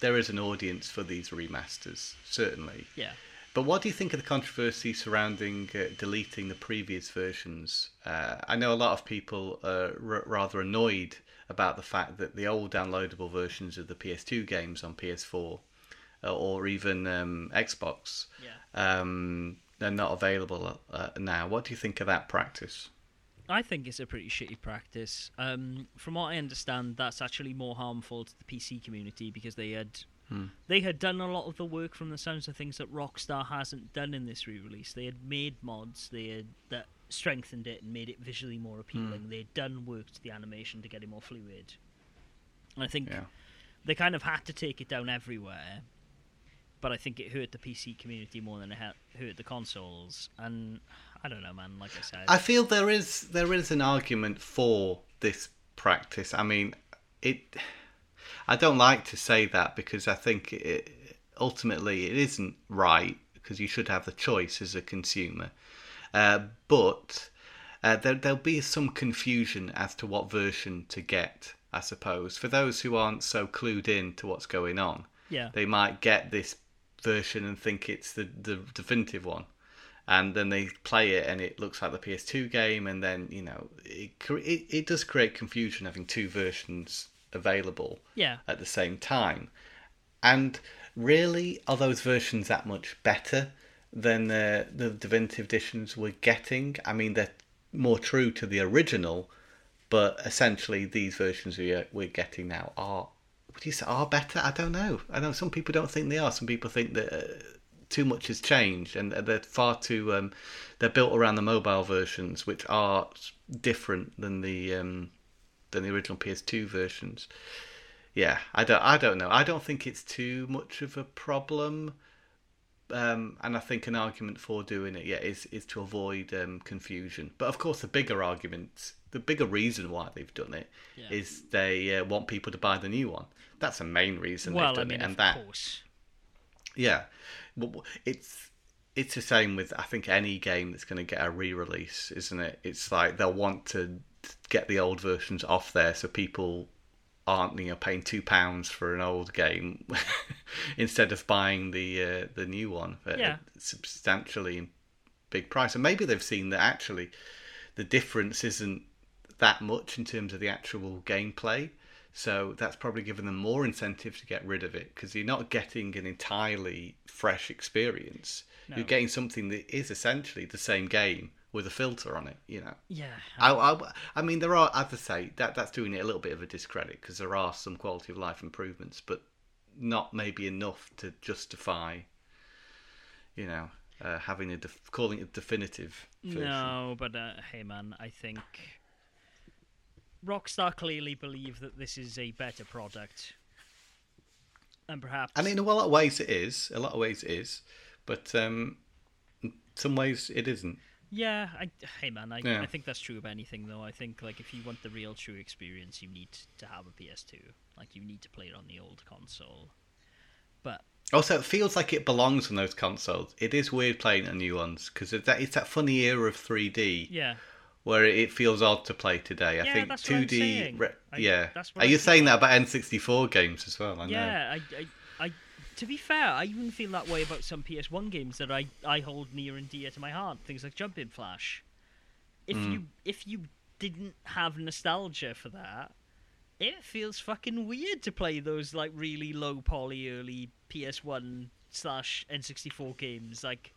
there is an audience for these remasters, certainly. Yeah. But what do you think of the controversy surrounding uh, deleting the previous versions? Uh, I know a lot of people are r- rather annoyed about the fact that the old downloadable versions of the PS2 games on PS4 uh, or even um, Xbox yeah. um, are not available uh, now. What do you think of that practice? I think it's a pretty shitty practice. Um, from what I understand, that's actually more harmful to the PC community because they had Hmm. they had done a lot of the work from the sounds of things that Rockstar hasn't done in this re-release. They had made mods, they had that strengthened it and made it visually more appealing. Hmm. They had done work to the animation to get it more fluid. And I think Yeah. they kind of had to take it down everywhere. But I think it hurt the PC community more than it hurt the consoles. And I don't know, man. Like I said, I feel there is there is an argument for this practice. I mean, it. I don't like to say that because I think it, ultimately it isn't right because you should have the choice as a consumer. Uh, but uh, there, there'll be some confusion as to what version to get. I suppose for those who aren't so clued in to what's going on, yeah, they might get this version and think it's the, the definitive one and then they play it and it looks like the PS2 game and then you know it cre- it, it does create confusion having two versions available yeah, at the same time. And really are those versions that much better than the the definitive editions we're getting? I mean they're more true to the original but essentially these versions we are, we're getting now are would you say are better? I don't know. I know some people don't think they are. Some people think that uh, too much has changed and they're far too um, they're built around the mobile versions which are different than the um, than the original PS2 versions yeah I don't I don't know I don't think it's too much of a problem um, and I think an argument for doing it, yeah, is is to avoid um, confusion. But of course, the bigger argument, the bigger reason why they've done it, Yeah. is they uh, want people to buy the new one. That's the main reason well, they've I mean, it, and of that course, yeah, it's it's the same with I think any game that's going to get a re-release, isn't it? It's like they'll want to get the old versions off there so people aren't you know paying two pounds for an old game instead of buying the uh, the new one at Yeah. a substantially big price. And maybe they've seen that actually the difference isn't that much in terms of the actual gameplay. So that's probably given them more incentive to get rid of it because you're not getting an entirely fresh experience. No. You're getting something that is essentially the same game with a filter on it. You know. yeah, I, I, I mean, there are, as I say, that that's doing it a little bit of a discredit because there are some quality of life improvements, but not maybe enough to justify, you know, uh, having a def- calling it a definitive version. No, but uh, hey, man, I think Rockstar clearly believe that this is a better product, and perhaps And in a lot of ways, it is. A lot of ways, it is, but um, in some ways, it isn't. yeah, I, hey, man, I, Yeah. I think that's true of anything though. I think like if you want the real true experience, you need to have a PS2. Like you need to play it on the old console. But Also, it feels like it belongs on those consoles. It is weird playing on new ones because it's that, it's that funny era of 3D yeah, where it feels odd to play today. I Yeah, think that's what I'm 2D. re- I- yeah. Are you saying like. that about N64 games as well? I know. yeah. I, I, I, to be fair, I even feel that way about some PS1 games that I, I hold near and dear to my heart. Things like Jumping Flash. If Mm. you if you didn't have nostalgia for that, it feels fucking weird to play those like really low poly early PS1 slash N64 games. Like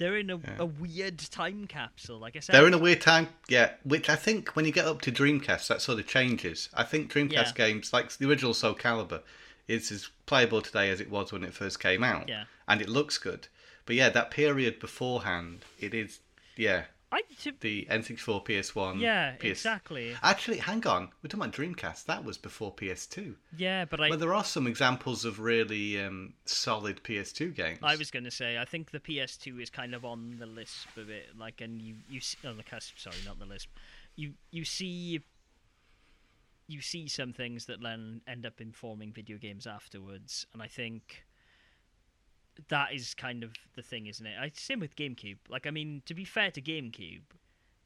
they're in a, Yeah. a weird time capsule. Like I said, They're in a weird time, yeah. Which I think when you get up to Dreamcast, that sort of changes. I think Dreamcast Yeah. games, like the original Soul Calibur, is as playable today as it was when it first came out, Yeah. and it looks good. But yeah, that period beforehand, it is, yeah, I to, the N64, PS1, yeah PS... exactly Actually, hang on, we're talking about Dreamcast. That was before PS2. yeah, but I But there are some examples of really um, solid PS2 games. I was going to say, I think the PS2 is kind of on the list of it. Like, and you you see, on the cusp. Sorry, not the list. You you see you see some things that then end up informing video games afterwards, and I think that is kind of the thing, isn't it? I same with GameCube. Like, I mean, to be fair to GameCube,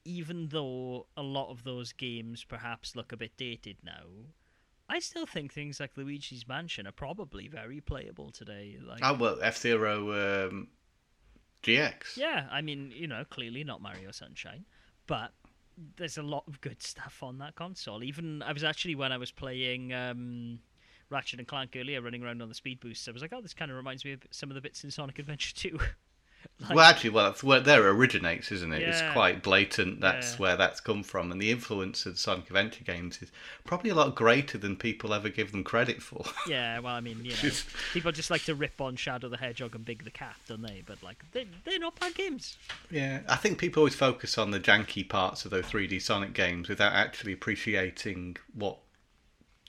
even though a lot of those games perhaps look a bit dated now, I still think things like Luigi's Mansion are probably very playable today. Like, oh well, F Zero um, GX. Yeah, I mean, you know, clearly not Mario Sunshine, but there's a lot of good stuff on that console. Even I was actually when I was playing um, Ratchet and Clank earlier, running around on the speed boost, I was like, oh, this kind of reminds me of some of the bits in Sonic Adventure 2. Like, well, actually, well, that's where there originates, isn't it? Yeah, it's quite blatant. That's yeah. where that's come from, and the influence of Sonic Adventure games is probably a lot greater than people ever give them credit for. Yeah, well, I mean, you know, people just like to rip on Shadow the Hedgehog and Big the Cat, don't they? But like, they they're not bad games. Yeah, I think people always focus on the janky parts of those 3D Sonic games without actually appreciating what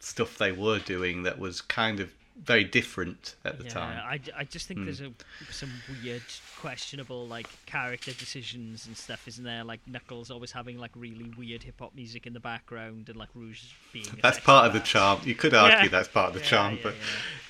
stuff they were doing that was kind of very different at the yeah, time. I, I just think mm. there's a, some weird, questionable like character decisions and stuff, isn't there? Like Knuckles always having like really weird hip hop music in the background, and like Rouge being. That's part of the charm. You could argue yeah. that's part of the yeah, charm, but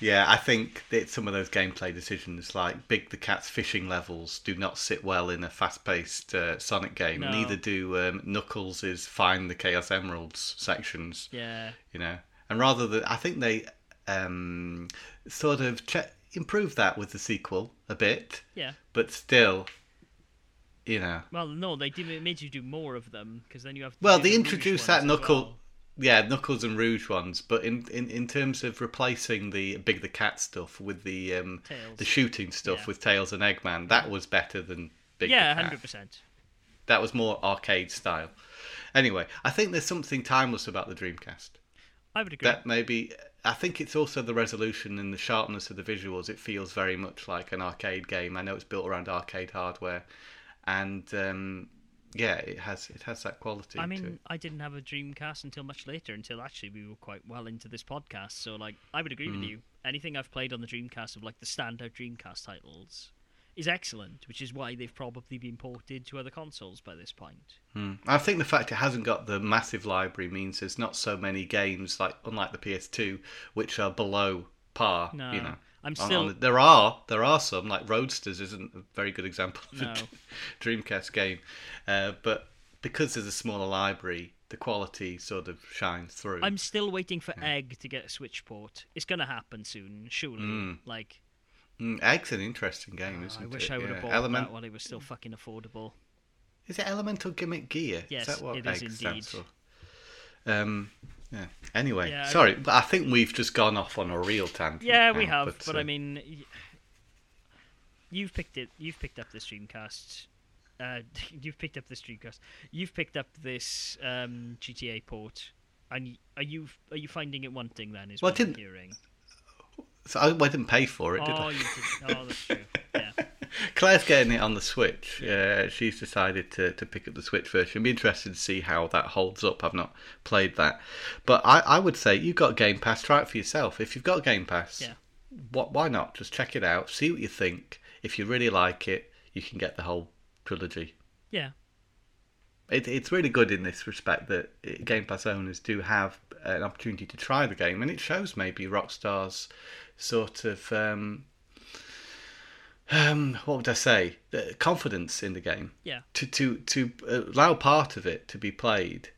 yeah, I think that some of those gameplay decisions, like Big the Cat's fishing levels, do not sit well in a fast-paced uh, Sonic game. No. Neither do um, Knuckles' Find the Chaos Emeralds sections. Yeah, you know and rather than I think they um, sort of che- improved that with the sequel a bit. Yeah. But still, you know. Well, no, they did. It made you do more of them because then you have. well, they introduced that knuckle. Well. Yeah, Knuckles and Rouge ones, but in, in, in terms of replacing the Big the Cat stuff with the um, the shooting stuff yeah. with Tails and Eggman, that was better than Big yeah, hundred percent. That was more arcade style. Anyway, I think there's something timeless about the Dreamcast. I would agree. That maybe I think it's also the resolution and the sharpness of the visuals. It feels very much like an arcade game. I know it's built around arcade hardware, and um, yeah, it has it has that quality. I mean, I didn't have a Dreamcast until much later. Until actually we were quite well into this podcast. So like, I would agree mm. with you. Anything I've played on the Dreamcast of like the standout Dreamcast titles is excellent, which is why they've probably been ported to other consoles by this point. Hmm. I think the fact it hasn't got the massive library means there's not so many games like unlike the PS2 which are below par. No, you know, I'm still. On, on, there are there are some like Roadsters isn't a very good example of no. a Dreamcast game, uh, but because there's a smaller library, the quality sort of shines through. I'm still waiting for yeah. Egg to get a Switch port. It's gonna happen soon, surely. Mm. Like Mm, Egg's an interesting game, oh, isn't it? I wish? I would have bought Element... that while it was still fucking affordable. Is it Elemental Gimmick Gear? Yes, is that what it is indeed. Um, yeah. Anyway, yeah, sorry, but I think we've just gone off on a real tangent. Yeah, we have, but, but uh... I mean, you've picked it. You've picked up the Dreamcast. Uh, you've picked up this Dreamcast. You've picked up this um, GTA port, and are you are you finding it wanting then? Is well, what I'm hearing. So I, I didn't pay for it, oh, did I? Oh, you did. Oh, that's true. Yeah. Claire's getting it on the Switch. Yeah, she's decided to, to pick up the Switch version. Be interested to see how that holds up. I've not played that, but I, I would say you've got Game Pass. Try it for yourself. If you've got Game Pass, yeah. what? Why not? Just check it out. See what you think. If you really like it, you can get the whole trilogy. Yeah. It, it's really good in this respect that eh, Game Pass owners do have an opportunity to try the game, and it shows maybe Rockstar's sort of um, um, what would I say? The confidence in the game. Yeah. To to to allow part of it to be played,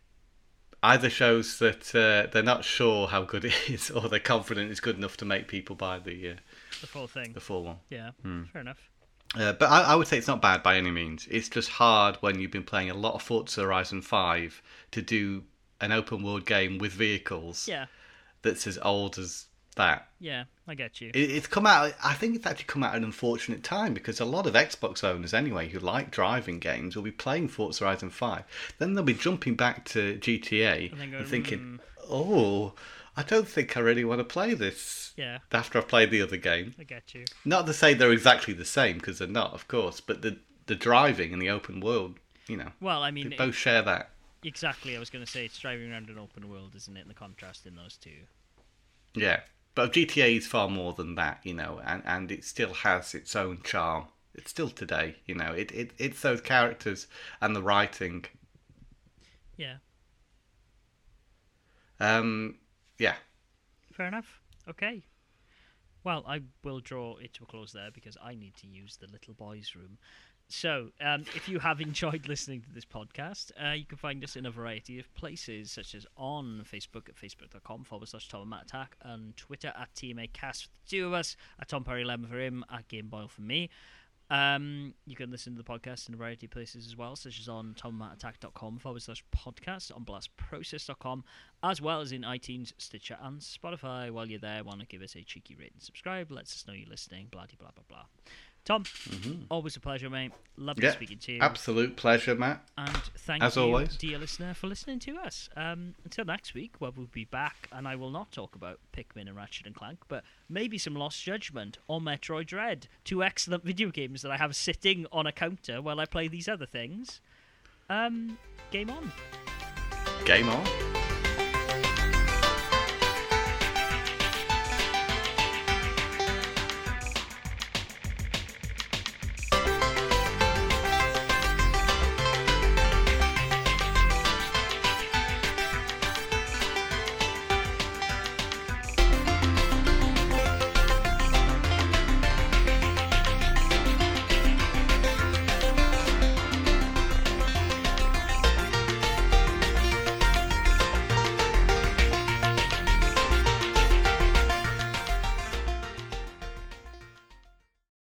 either shows that uh, they're not sure how good it is, or they're confident it's good enough to make people buy the uh, the full thing. The full one. Yeah. Hmm. Fair enough. Uh, but I, I, would say it's not bad by any means. It's just hard when you've been playing a lot of Forza Horizon Five to do an open world game with vehicles. Yeah. That's as old as that. Yeah, I get you. It, it's come out. I think it's actually come out at an unfortunate time because a lot of Xbox owners, anyway, who like driving games, will be playing Forza Horizon Five. Then they'll be jumping back to GTA and, and thinking, mm. "Oh, I don't think I really want to play this." Yeah. After I've played the other game. I get you. Not to say they're exactly the same because they're not, of course, but the the driving and the open world, you know. Well, I mean, they both share that. Exactly. I was going to say it's driving around an open world, isn't it? And the contrast in those two. Yeah. But GTA is far more than that, you know, and, and it still has its own charm. It's still today, you know. It, it it's those characters and the writing. Yeah. Um. Yeah. Fair enough. Okay. Well, I will draw it to a close there because I need to use the little boys' room. So, um, if you have enjoyed listening to this podcast, uh, you can find us in a variety of places, such as on Facebook at facebook.com forward slash Tom and Matt Attack, and Twitter at TMAcast for the two of us, at Tom Parry 11 for him, at Game Boyle for me. Um, you can listen to the podcast in a variety of places as well, such as on tommattack.com forward slash podcast, on blastprocess.com, as well as in iTunes, Stitcher, and Spotify. While you're there, want to give us a cheeky rate and subscribe, lets us know you're listening, blah, blah, blah, blah. Tom, mm-hmm. always a pleasure, mate. Lovely yeah, speaking to you. Absolute pleasure, Matt. And thank As you, always. dear listener, for listening to us. Um, until next week, where we'll be back, and I will not talk about Pikmin and Ratchet and Clank, but maybe some Lost Judgment or Metroid Dread. Two excellent video games that I have sitting on a counter while I play these other things. Um, game on. Game on.